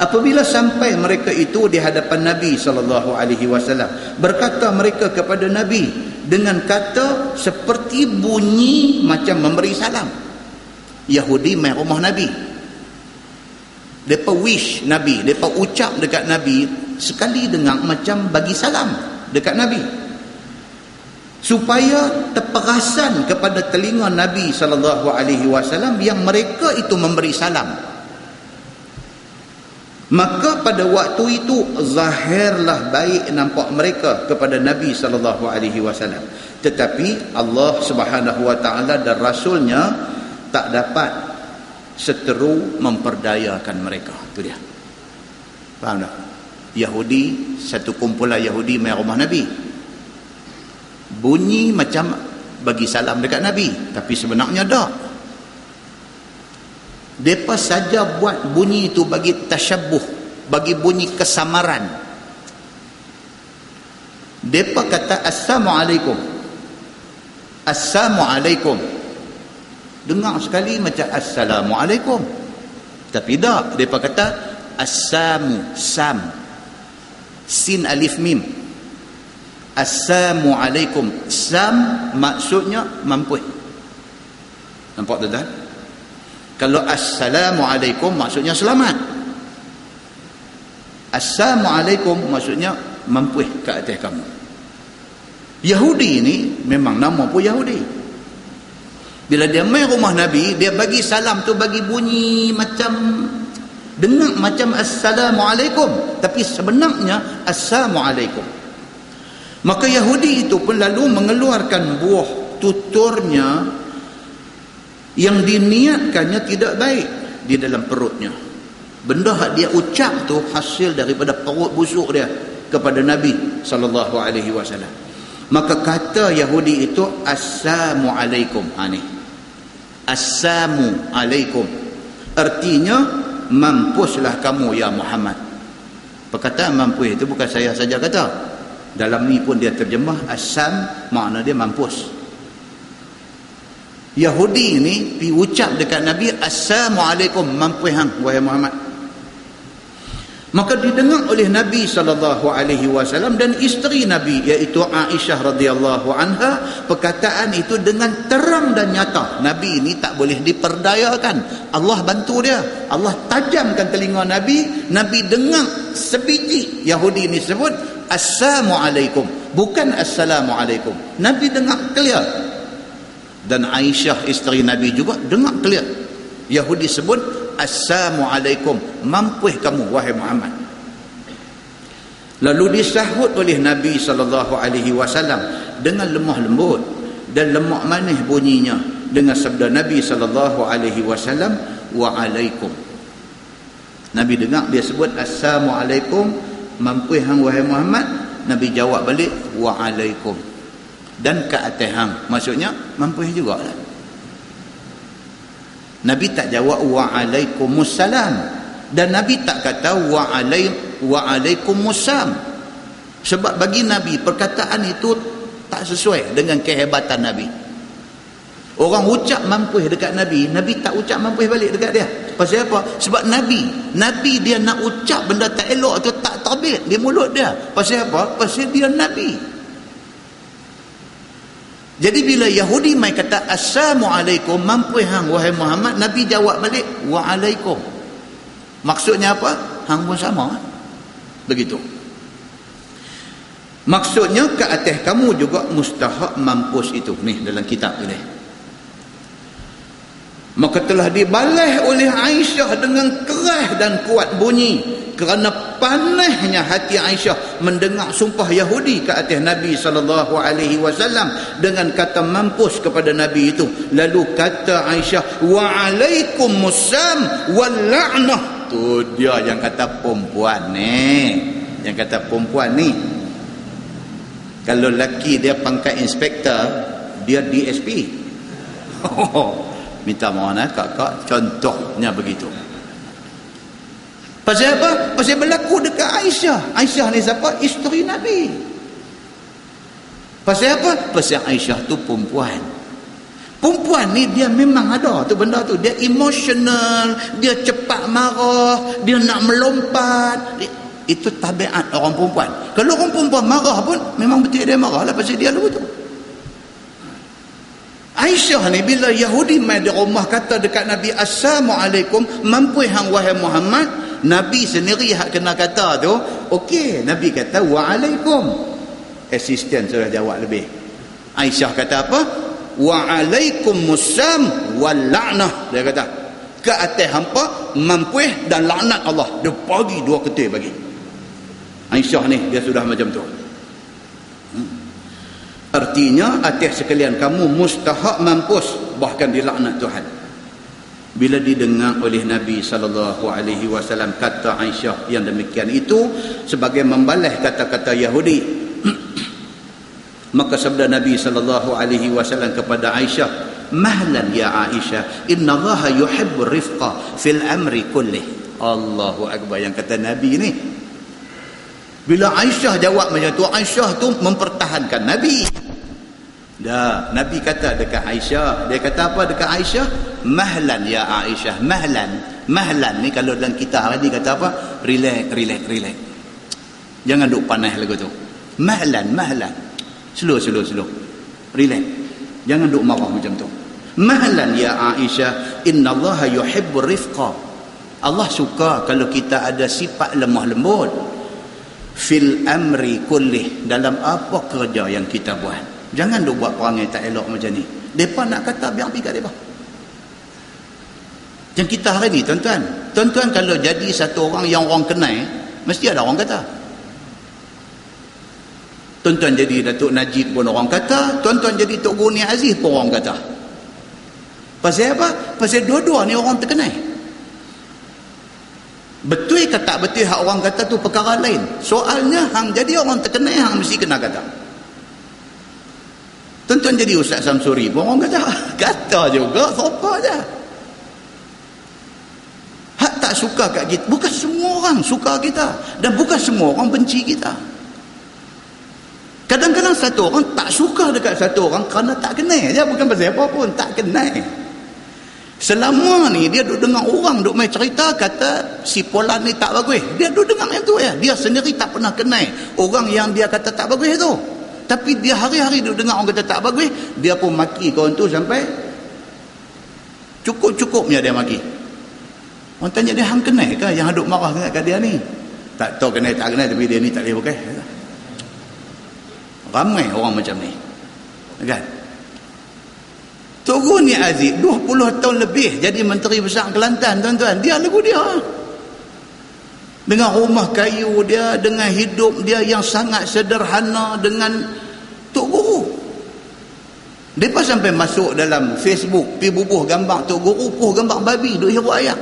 Apabila sampai mereka itu di hadapan Nabi sallallahu alaihi wasallam berkata mereka kepada Nabi dengan kata seperti bunyi macam memberi salam. Yahudi mai rumah Nabi. Depa wish Nabi depa ucap dekat Nabi sekali dengar macam bagi salam dekat Nabi supaya terperasan kepada telinga Nabi sallallahu alaihi wasallam yang mereka itu memberi salam. Maka pada waktu itu zahirlah baik nampak mereka kepada Nabi sallallahu alaihi wasallam. Tetapi Allah Subhanahu wa taala dan rasulnya tak dapat seteru memperdayakan mereka. Itu dia. Faham tak? Yahudi satu kumpulan Yahudi mai rumah Nabi bunyi macam bagi salam dekat Nabi tapi sebenarnya tak. Mereka saja buat bunyi itu bagi tasyabuh bagi bunyi kesamaran. Mereka kata Assalamualaikum. Assalamualaikum. Dengar sekali macam Assalamualaikum. Tapi tak mereka kata Assamu Sam. Sin Alif Mim Assalamualaikum Sam maksudnya mampu Nampak tuan-tuan? Kalau Assalamualaikum maksudnya selamat. Assalamualaikum maksudnya mampu ke atas kamu. Yahudi ni memang nama pun Yahudi. Bila dia main rumah Nabi dia bagi salam tu bagi bunyi macam dengar macam Assalamualaikum. Tapi sebenarnya Assalamualaikum maka Yahudi itu pun lalu mengeluarkan buah tuturnya yang diniatkannya tidak baik di dalam perutnya. Benda yang dia ucap tu hasil daripada perut busuk dia kepada Nabi sallallahu alaihi wasallam. Maka kata Yahudi itu assalamu alaikum. Ha ni. Assalamu alaikum. Artinya mampuslah kamu ya Muhammad. Perkataan mampus itu bukan saya saja kata dalam ni pun dia terjemah assam makna dia mampus Yahudi ni pi ucap dekat Nabi Assalamualaikum mampu hang wahai Muhammad. Maka didengar oleh Nabi sallallahu alaihi wasallam dan isteri Nabi iaitu Aisyah radhiyallahu anha perkataan itu dengan terang dan nyata. Nabi ini tak boleh diperdayakan. Allah bantu dia. Allah tajamkan telinga Nabi, Nabi dengar sebiji Yahudi ini sebut Assalamualaikum bukan Assalamualaikum. Nabi dengar clear dan Aisyah isteri Nabi juga dengar clear Yahudi sebut Assalamualaikum mampuh kamu wahai Muhammad. Lalu disahut oleh Nabi SAW dengan lemah lembut dan lemak manis bunyinya dengan sabda Nabi SAW wa'alaikum Nabi dengar dia sebut Assalamualaikum mampuh hang wahai Muhammad. Nabi jawab balik wa'alaikum dan ke atas hang. Maksudnya mampu juga lah Nabi tak jawab wa'alaikumussalam. Dan Nabi tak kata wa'alaikumussalam. Sebab bagi Nabi perkataan itu tak sesuai dengan kehebatan Nabi. Orang ucap mampu dekat Nabi Nabi tak ucap mampu balik dekat dia. Pasal apa? sebab Nabi Nabi dia nak ucap benda tak elok tu tak terbit di mulut dia. Pasal apa? pasal dia Nabi jadi bila Yahudi mai kata Assalamualaikum mampu hang wahai Muhammad Nabi jawab balik Waalaikum. Maksudnya apa? Hang pun sama Begitu. Maksudnya ke atas kamu juga mustahak mampus itu Nih dalam kitab ini Maka telah dibalas oleh Aisyah dengan keras dan kuat bunyi. Kerana panasnya hati Aisyah mendengar sumpah Yahudi ke atas Nabi sallallahu alaihi wasallam dengan kata mampus kepada Nabi itu. Lalu kata Aisyah wa alaikumussalam wal la'nah. Tu dia yang kata perempuan ni. Yang kata perempuan ni. Kalau laki dia pangkat inspektor dia DSP minta mohon eh kakak contohnya begitu Pasal apa? Pasal berlaku dekat Aisyah. Aisyah ni siapa? Isteri Nabi. Pasal apa? Pasal Aisyah tu perempuan. Perempuan ni dia memang ada tu benda tu. Dia emotional, dia cepat marah, dia nak melompat. Itu tabiat orang perempuan. Kalau orang perempuan marah pun, memang betul dia marah lah pasal dia lupa tu. Aisyah ni bila Yahudi mai di rumah kata dekat Nabi Assalamualaikum mampu hang wahai Muhammad. Nabi sendiri hak kena kata tu okey Nabi kata waalaikum. Assistant sudah jawab lebih. Aisyah kata apa? Waalaikumussalam wal la'nah dia kata ke atas hampa mampuih dan laknat Allah. Dia bagi dua ketir bagi. Aisyah ni dia sudah macam tu. Artinya atas sekalian kamu mustahak mampus bahkan dilaknat Tuhan. Bila didengar oleh Nabi sallallahu alaihi wasallam kata Aisyah yang demikian itu sebagai membalas kata-kata Yahudi. Maka sabda Nabi sallallahu alaihi wasallam kepada Aisyah mahlan ya Aisyah inna Allah yuhibbu rifqa fil amri kullih. Allahu akbar. Yang kata Nabi ni bila Aisyah jawab macam tu Aisyah tu mempertahankan Nabi Dah, Nabi kata dekat Aisyah, dia kata apa dekat Aisyah? Mahlan ya Aisyah, mahlan. Mahlan ni kalau dalam kita ni kata apa? Relax, relax, relax. Jangan duk panas lagu tu. Mahlan, mahlan. Slow, slow, slow. Relax. Jangan duk marah macam tu. Mahlan ya Aisyah, inna Allah yuhibbur rifqa. Allah suka kalau kita ada sifat lemah lembut. Fil amri kullih dalam apa kerja yang kita buat. Jangan duk buat perangai tak elok macam ni. Mereka nak kata biar pergi kat mereka yang kita hari ni tuan-tuan. Tuan-tuan kalau jadi satu orang yang orang kenal mesti ada orang kata. Tuan-tuan jadi Datuk Najib pun orang kata tuan-tuan jadi Tok Guni Aziz pun orang kata. Pasal apa? pasal dua-dua ni orang terkenal betul ke tak betul hak orang kata tu perkara lain? Soalnya hang jadi orang terkenal hang mesti kena kata. Tuan-tuan jadi Ustaz Samsuri pun orang kata kata juga siapa je. Hak tak suka kat kita. Bukan semua orang suka kita dan bukan semua orang benci kita. Kadang-kadang satu orang tak suka dekat satu orang kerana tak kenal je. Bukan pasal apa pun tak kenal Selama ni dia duduk dengar orang duduk main cerita kata si Polan ni tak bagus. Dia duduk dengar yang tu ya. Dia sendiri tak pernah kenal orang yang dia kata tak bagus tu. Tapi dia hari-hari duduk dengar orang kata tak bagus, dia pun maki kawan tu sampai cukup-cukupnya dia maki. Orang tanya dia hang kenal ke yang duduk marah sangat kat dia ni? Tak tahu kenal tak kenal tapi dia ni tak boleh pakai. Ramai orang macam ni. Kan? Turun ni Aziz 20 tahun lebih jadi Menteri Besar Kelantan tuan-tuan. Dia lagu dia. Dengan rumah kayu dia, dengan hidup dia yang sangat sederhana dengan Tok Guru. Mereka sampai masuk dalam Facebook, pi bubuh gambar Tok Guru, puh gambar babi, duk hirup ayam.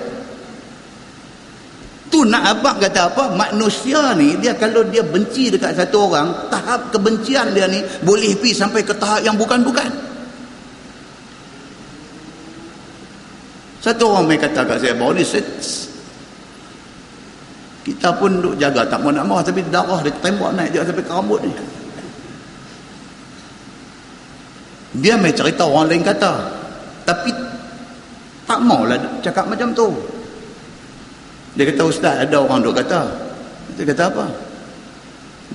Tu nak abang kata apa? Manusia ni, dia kalau dia benci dekat satu orang, tahap kebencian dia ni boleh pi sampai ke tahap yang bukan-bukan. Satu orang main kata kat saya bahawa ni kita pun duk jaga tak mau nak marah tapi darah dia tembak naik je sampai ke rambut ni. Dia main cerita orang lain kata. Tapi tak maulah cakap macam tu. Dia kata ustaz ada orang duk kata. Dia kata apa?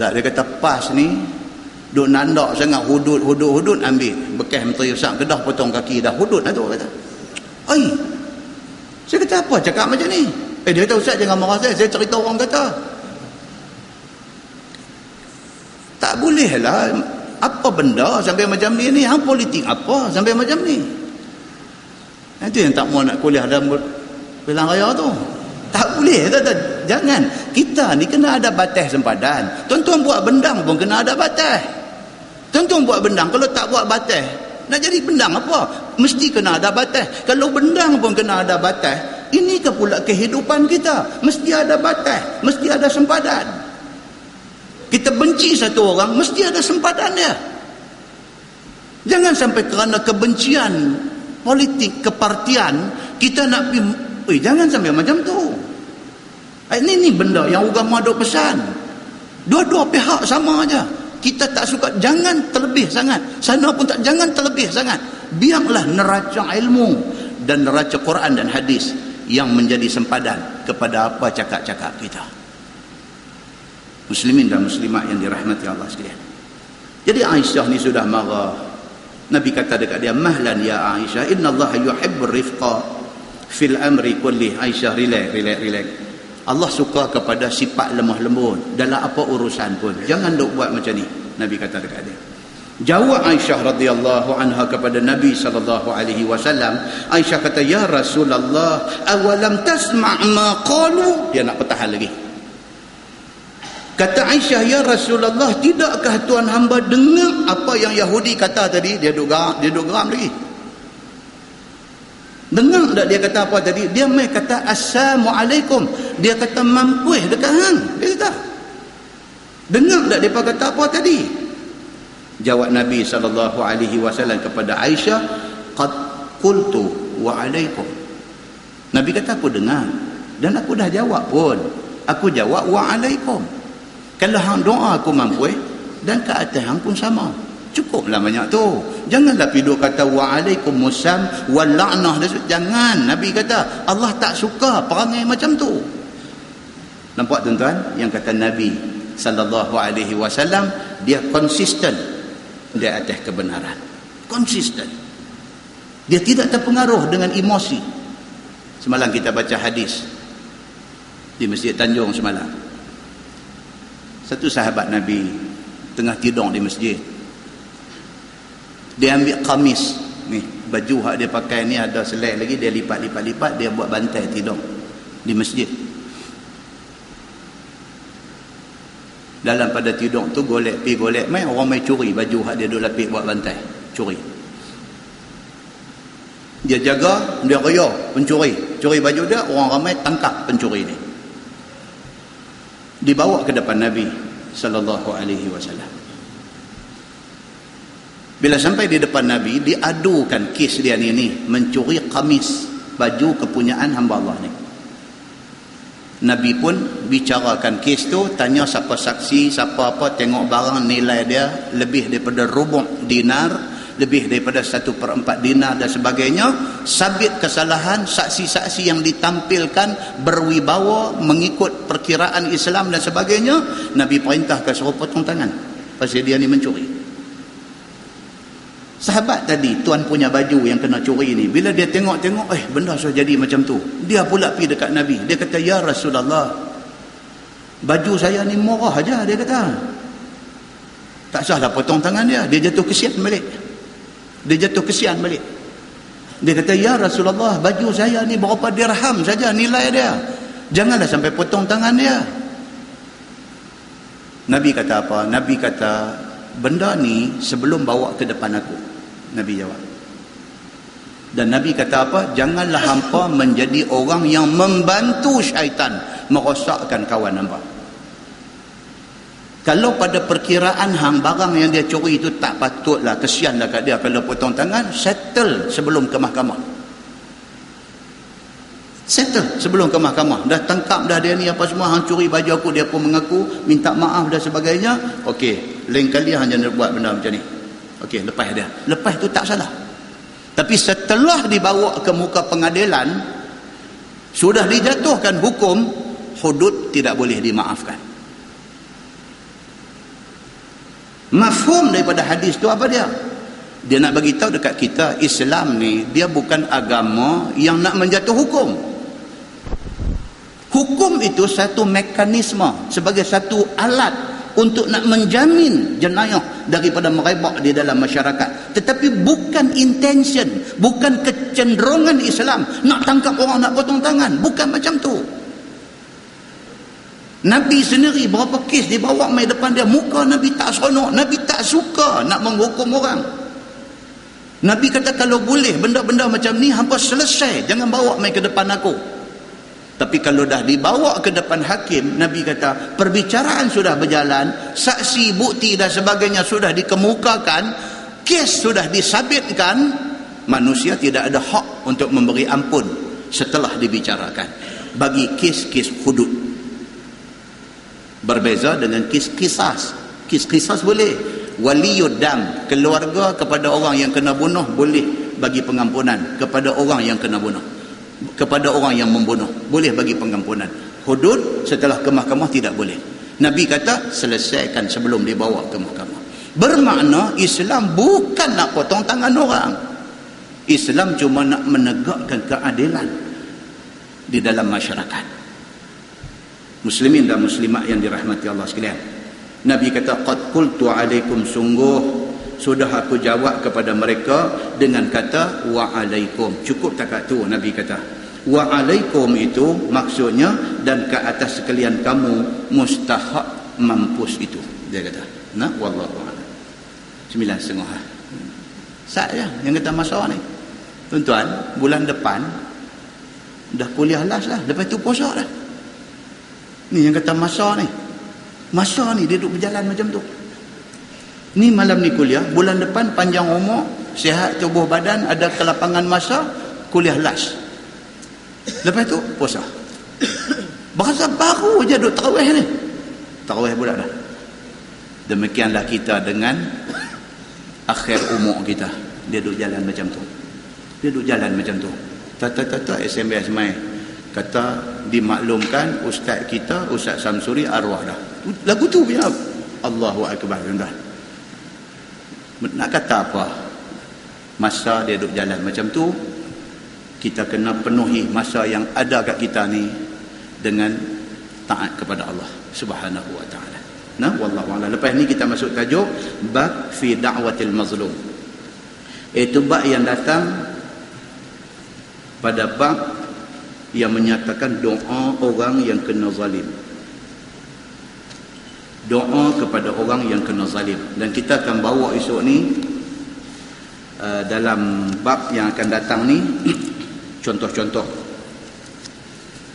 Tak dia kata pas ni duk nandak sangat hudud hudud hudud ambil bekas menteri besar kedah potong kaki dah hudud lah tu kata. Ai, saya kata apa cakap macam ni? Eh dia kata Ustaz jangan marah saya. Saya cerita orang kata. Tak boleh lah. Apa benda sampai macam ni ni? Hang politik apa sampai macam ni? Itu yang tak mau nak kuliah dalam pilihan raya tu. Tak boleh. Tak, tak. Jangan. Kita ni kena ada batas sempadan. Tuan-tuan buat bendang pun kena ada batas. Tuan-tuan buat bendang. Kalau tak buat batas, nak jadi bendang apa? Mesti kena ada batas. Kalau bendang pun kena ada batas, ini ke pula kehidupan kita? Mesti ada batas, mesti ada sempadan. Kita benci satu orang, mesti ada sempadan dia. Jangan sampai kerana kebencian politik, kepartian, kita nak pergi, eh, jangan sampai macam tu. Ini, ini benda yang agama ada pesan. Dua-dua pihak sama aja kita tak suka jangan terlebih sangat. Sana pun tak jangan terlebih sangat. Biarlah neraca ilmu dan neraca Quran dan hadis yang menjadi sempadan kepada apa cakap-cakap kita. Muslimin dan muslimat yang dirahmati Allah sekalian. Jadi Aisyah ni sudah marah. Nabi kata dekat dia mahlan ya Aisyah inna Allah yuhibbur rifqa fil amri kulli Aisyah relax relax relax Allah suka kepada sifat lemah lembut dalam apa urusan pun. Jangan duk buat macam ni. Nabi kata dekat dia. Jawab Aisyah radhiyallahu anha kepada Nabi sallallahu alaihi wasallam. Aisyah kata, "Ya Rasulullah, awalam tasma' ma qalu?" Dia nak pertahan lagi. Kata Aisyah, "Ya Rasulullah, tidakkah tuan hamba dengar apa yang Yahudi kata tadi?" Dia duk dia duk geram lagi. Dengar tak dia kata apa tadi? Dia mai kata assalamualaikum. Dia kata mampu dekat hang. Dia kata. Dengar tak dia kata apa tadi? Jawab Nabi sallallahu alaihi wasallam kepada Aisyah, "Qad qultu wa alaikum." Nabi kata aku dengar dan aku dah jawab pun. Aku jawab wa alaikum. Kalau hang doa aku mampu dan ke atas hang pun sama. Cukuplah banyak tu. Janganlah piduk kata wa'alaikumussalam wa la'nah. Jangan. Nabi kata Allah tak suka perangai macam tu. Nampak tuan-tuan? Yang kata Nabi sallallahu alaihi wasallam dia konsisten di atas kebenaran. Konsisten. Dia tidak terpengaruh dengan emosi. Semalam kita baca hadis di Masjid Tanjung semalam. satu sahabat Nabi tengah tidur di masjid dia ambil kamis. Ni baju hak dia pakai ni ada selai lagi dia lipat-lipat-lipat dia buat bantai tidur di masjid. Dalam pada tidur tu golek pi golek mai orang mai curi baju hak dia duk lapik buat bantai curi. Dia jaga dia raya pencuri. Curi baju dia orang ramai tangkap pencuri ni. Dibawa ke depan Nabi sallallahu alaihi wasallam bila sampai di depan Nabi diadukan kes dia ni ni mencuri kamis baju kepunyaan hamba Allah ni. Nabi pun bicarakan kes tu tanya siapa saksi siapa apa tengok barang nilai dia lebih daripada rubuk dinar lebih daripada satu per empat dinar dan sebagainya sabit kesalahan saksi-saksi yang ditampilkan berwibawa mengikut perkiraan Islam dan sebagainya Nabi perintahkan suruh potong tangan. Pasal dia ni mencuri sahabat tadi tuan punya baju yang kena curi ni bila dia tengok-tengok eh benda sudah jadi macam tu dia pula pergi dekat Nabi dia kata ya Rasulullah baju saya ni murah aja dia kata tak sahlah potong tangan dia dia jatuh kesian balik dia jatuh kesian balik. Dia kata, Ya Rasulullah, baju saya ni berapa dirham saja nilai dia. Janganlah sampai potong tangan dia. Nabi kata apa? Nabi kata, benda ni sebelum bawa ke depan aku. Nabi jawab. Dan Nabi kata apa? Janganlah hampa menjadi orang yang membantu syaitan merosakkan kawan hampa. Kalau pada perkiraan hang barang yang dia curi itu tak patutlah kesianlah kat dia kalau potong tangan settle sebelum ke mahkamah. Settle sebelum ke mahkamah. Dah tangkap dah dia ni apa semua hang curi baju aku dia pun mengaku minta maaf dan sebagainya. Okey, lain kali hang jangan buat benda macam ni. Okey, lepas dia. Lepas tu tak salah. Tapi setelah dibawa ke muka pengadilan sudah dijatuhkan hukum hudud tidak boleh dimaafkan. Mafhum daripada hadis tu apa dia? Dia nak bagi tahu dekat kita Islam ni dia bukan agama yang nak menjatuh hukum. Hukum itu satu mekanisme sebagai satu alat untuk nak menjamin jenayah daripada merebak di dalam masyarakat. Tetapi bukan intention, bukan kecenderungan Islam nak tangkap orang nak potong tangan, bukan macam tu. Nabi sendiri berapa kes dibawa mai depan dia muka Nabi tak seronok Nabi tak suka nak menghukum orang Nabi kata kalau boleh benda-benda macam ni hampa selesai jangan bawa mai ke depan aku tapi kalau dah dibawa ke depan hakim Nabi kata perbicaraan sudah berjalan saksi bukti dan sebagainya sudah dikemukakan kes sudah disabitkan manusia tidak ada hak untuk memberi ampun setelah dibicarakan. Bagi kes-kes hudud. Berbeza dengan kis-kisas kis-kisas boleh. Waliyuddam keluarga kepada orang yang kena bunuh boleh bagi pengampunan kepada orang yang kena bunuh kepada orang yang membunuh. Boleh bagi pengampunan. Hudud setelah ke mahkamah tidak boleh. Nabi kata selesaikan sebelum dibawa ke mahkamah. Bermakna Islam bukan nak potong tangan orang. Islam cuma nak menegakkan keadilan di dalam masyarakat. Muslimin dan muslimat yang dirahmati Allah sekalian. Nabi kata qad qultu alaikum sungguh sudah aku jawab kepada mereka dengan kata wa alaikum cukup tak tu Nabi kata. Wa alaikum itu maksudnya dan ke atas sekalian kamu mustahak mampus itu. Dia kata. Nah wallahu a'lam. Sembilan setengah. Saya yang kata masa ni. Tuan-tuan bulan depan dah kuliah las lah. Lepas tu puasa dah. Ni yang kata masa ni. Masa ni dia duduk berjalan macam tu. Ni malam ni kuliah. Bulan depan panjang umur. Sihat tubuh badan. Ada kelapangan masa. Kuliah last. Lepas tu puasa. Bahasa baru je duduk tarawih ni. Tarawih pula dah. Demikianlah kita dengan akhir umur kita. Dia duduk jalan macam tu. Dia duduk jalan macam tu. Tata-tata SMS main. Kata dimaklumkan ustaz kita ustaz Samsuri arwah dah lagu tu punya Allahu akbar tuan nak kata apa? Masa dia duduk jalan macam tu kita kena penuhi masa yang ada kat kita ni dengan taat kepada Allah subhanahu wa ta'ala. Nah wallahu a'lam. Lepas ni kita masuk tajuk bab fi da'watil mazlum. Itu bab yang datang pada bab yang menyatakan doa orang yang kena zalim doa kepada orang yang kena zalim. Dan kita akan bawa esok ni uh, dalam bab yang akan datang ni contoh-contoh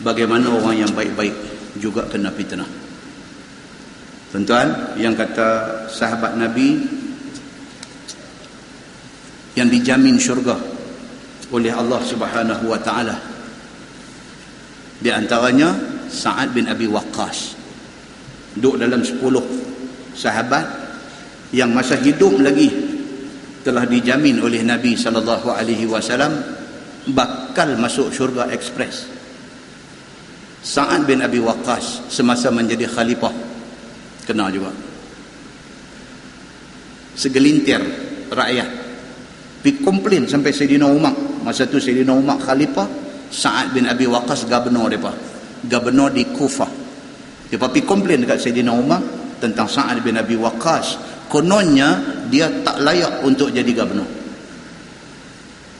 bagaimana orang yang baik-baik juga kena fitnah. Tuan-tuan yang kata sahabat Nabi yang dijamin syurga oleh Allah subhanahu wa ta'ala. Di antaranya Sa'ad bin Abi Waqqas duduk dalam 10 sahabat yang masa hidup lagi telah dijamin oleh Nabi sallallahu alaihi wasallam bakal masuk syurga ekspres. Sa'ad bin Abi Waqqas semasa menjadi khalifah kena juga. Segelintir rakyat pi komplain sampai Sayyidina Umar. Masa tu Sayyidina Umar khalifah, Sa'ad bin Abi Waqqas gubernur depa. Gubernur di Kufah. Dia pergi komplain dekat Sayyidina Umar tentang Sa'ad bin Abi Waqqas. Kononnya dia tak layak untuk jadi gubernur.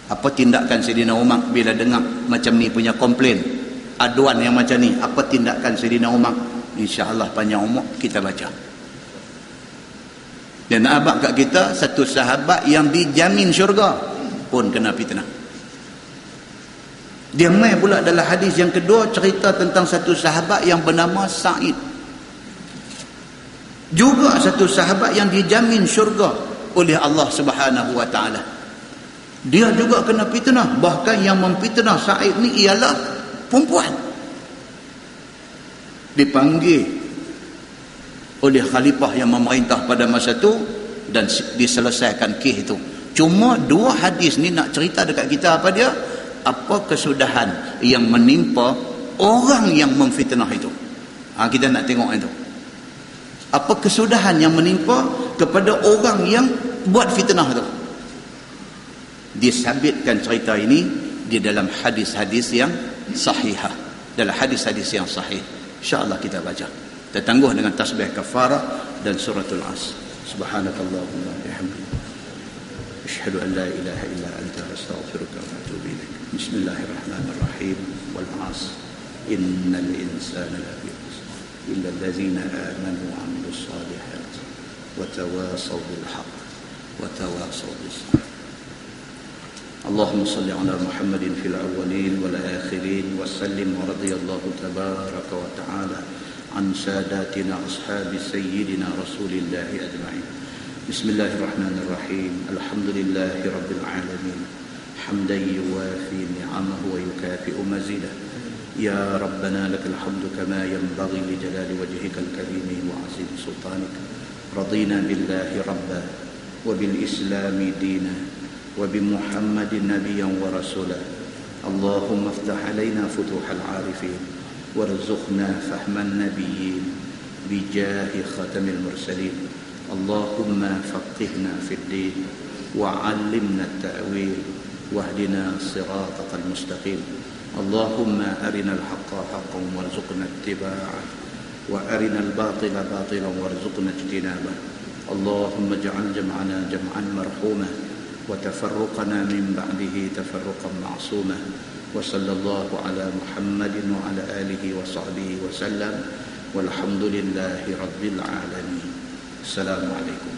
Apa tindakan Sayyidina Umar bila dengar macam ni punya komplain? Aduan yang macam ni. Apa tindakan Sayyidina Umar? InsyaAllah panjang umur kita baca. Dan abad kat kita satu sahabat yang dijamin syurga pun kena fitnah. Dia mai pula dalam hadis yang kedua cerita tentang satu sahabat yang bernama Sa'id. Juga satu sahabat yang dijamin syurga oleh Allah Subhanahu wa taala. Dia juga kena fitnah, bahkan yang memfitnah Sa'id ni ialah perempuan. Dipanggil oleh khalifah yang memerintah pada masa itu dan diselesaikan kes itu. Cuma dua hadis ni nak cerita dekat kita apa dia? Apa kesudahan yang menimpa orang yang memfitnah itu? Ha, kita nak tengok itu. Apa kesudahan yang menimpa kepada orang yang buat fitnah itu? Disabitkan cerita ini di dalam hadis-hadis yang sahihah dalam hadis-hadis yang sahih. insyaAllah kita baca. Kita tangguh dengan tasbih kafarah dan suratul as. Subhanakallahumma bihamdika. Asyhadu an la ilaha illa anta astaghfiruka بسم الله الرحمن الرحيم والعصر. إن الإنسان لفي خسر إلا الذين آمنوا وعملوا الصالحات وتواصوا بالحق وتواصوا بالصبر. اللهم صل على محمد في الأولين والآخرين وسلم ورضي الله تبارك وتعالى عن ساداتنا أصحاب سيدنا رسول الله أجمعين. بسم الله الرحمن الرحيم. الحمد لله رب العالمين. حمدا يوافي نعمه ويكافئ مزيده. يا ربنا لك الحمد كما ينبغي لجلال وجهك الكريم وعظيم سلطانك. رضينا بالله ربا وبالإسلام دينا وبمحمد نبيا ورسولا. اللهم افتح علينا فتوح العارفين وارزقنا فهم النبيين بجاه ختم المرسلين. اللهم فقهنا في الدين وعلمنا التأويل واهدنا صراطك المستقيم. اللهم أرنا الحق حقا وارزقنا اتباعه وأرنا الباطل باطلا وارزقنا اجتنابه. اللهم اجعل جمعنا جمعا مرحوما وتفرقنا من بعده تفرقا معصوما. وصلى الله على محمد وعلى آله وصحبه وسلم. والحمد لله رب العالمين. السلام عليكم.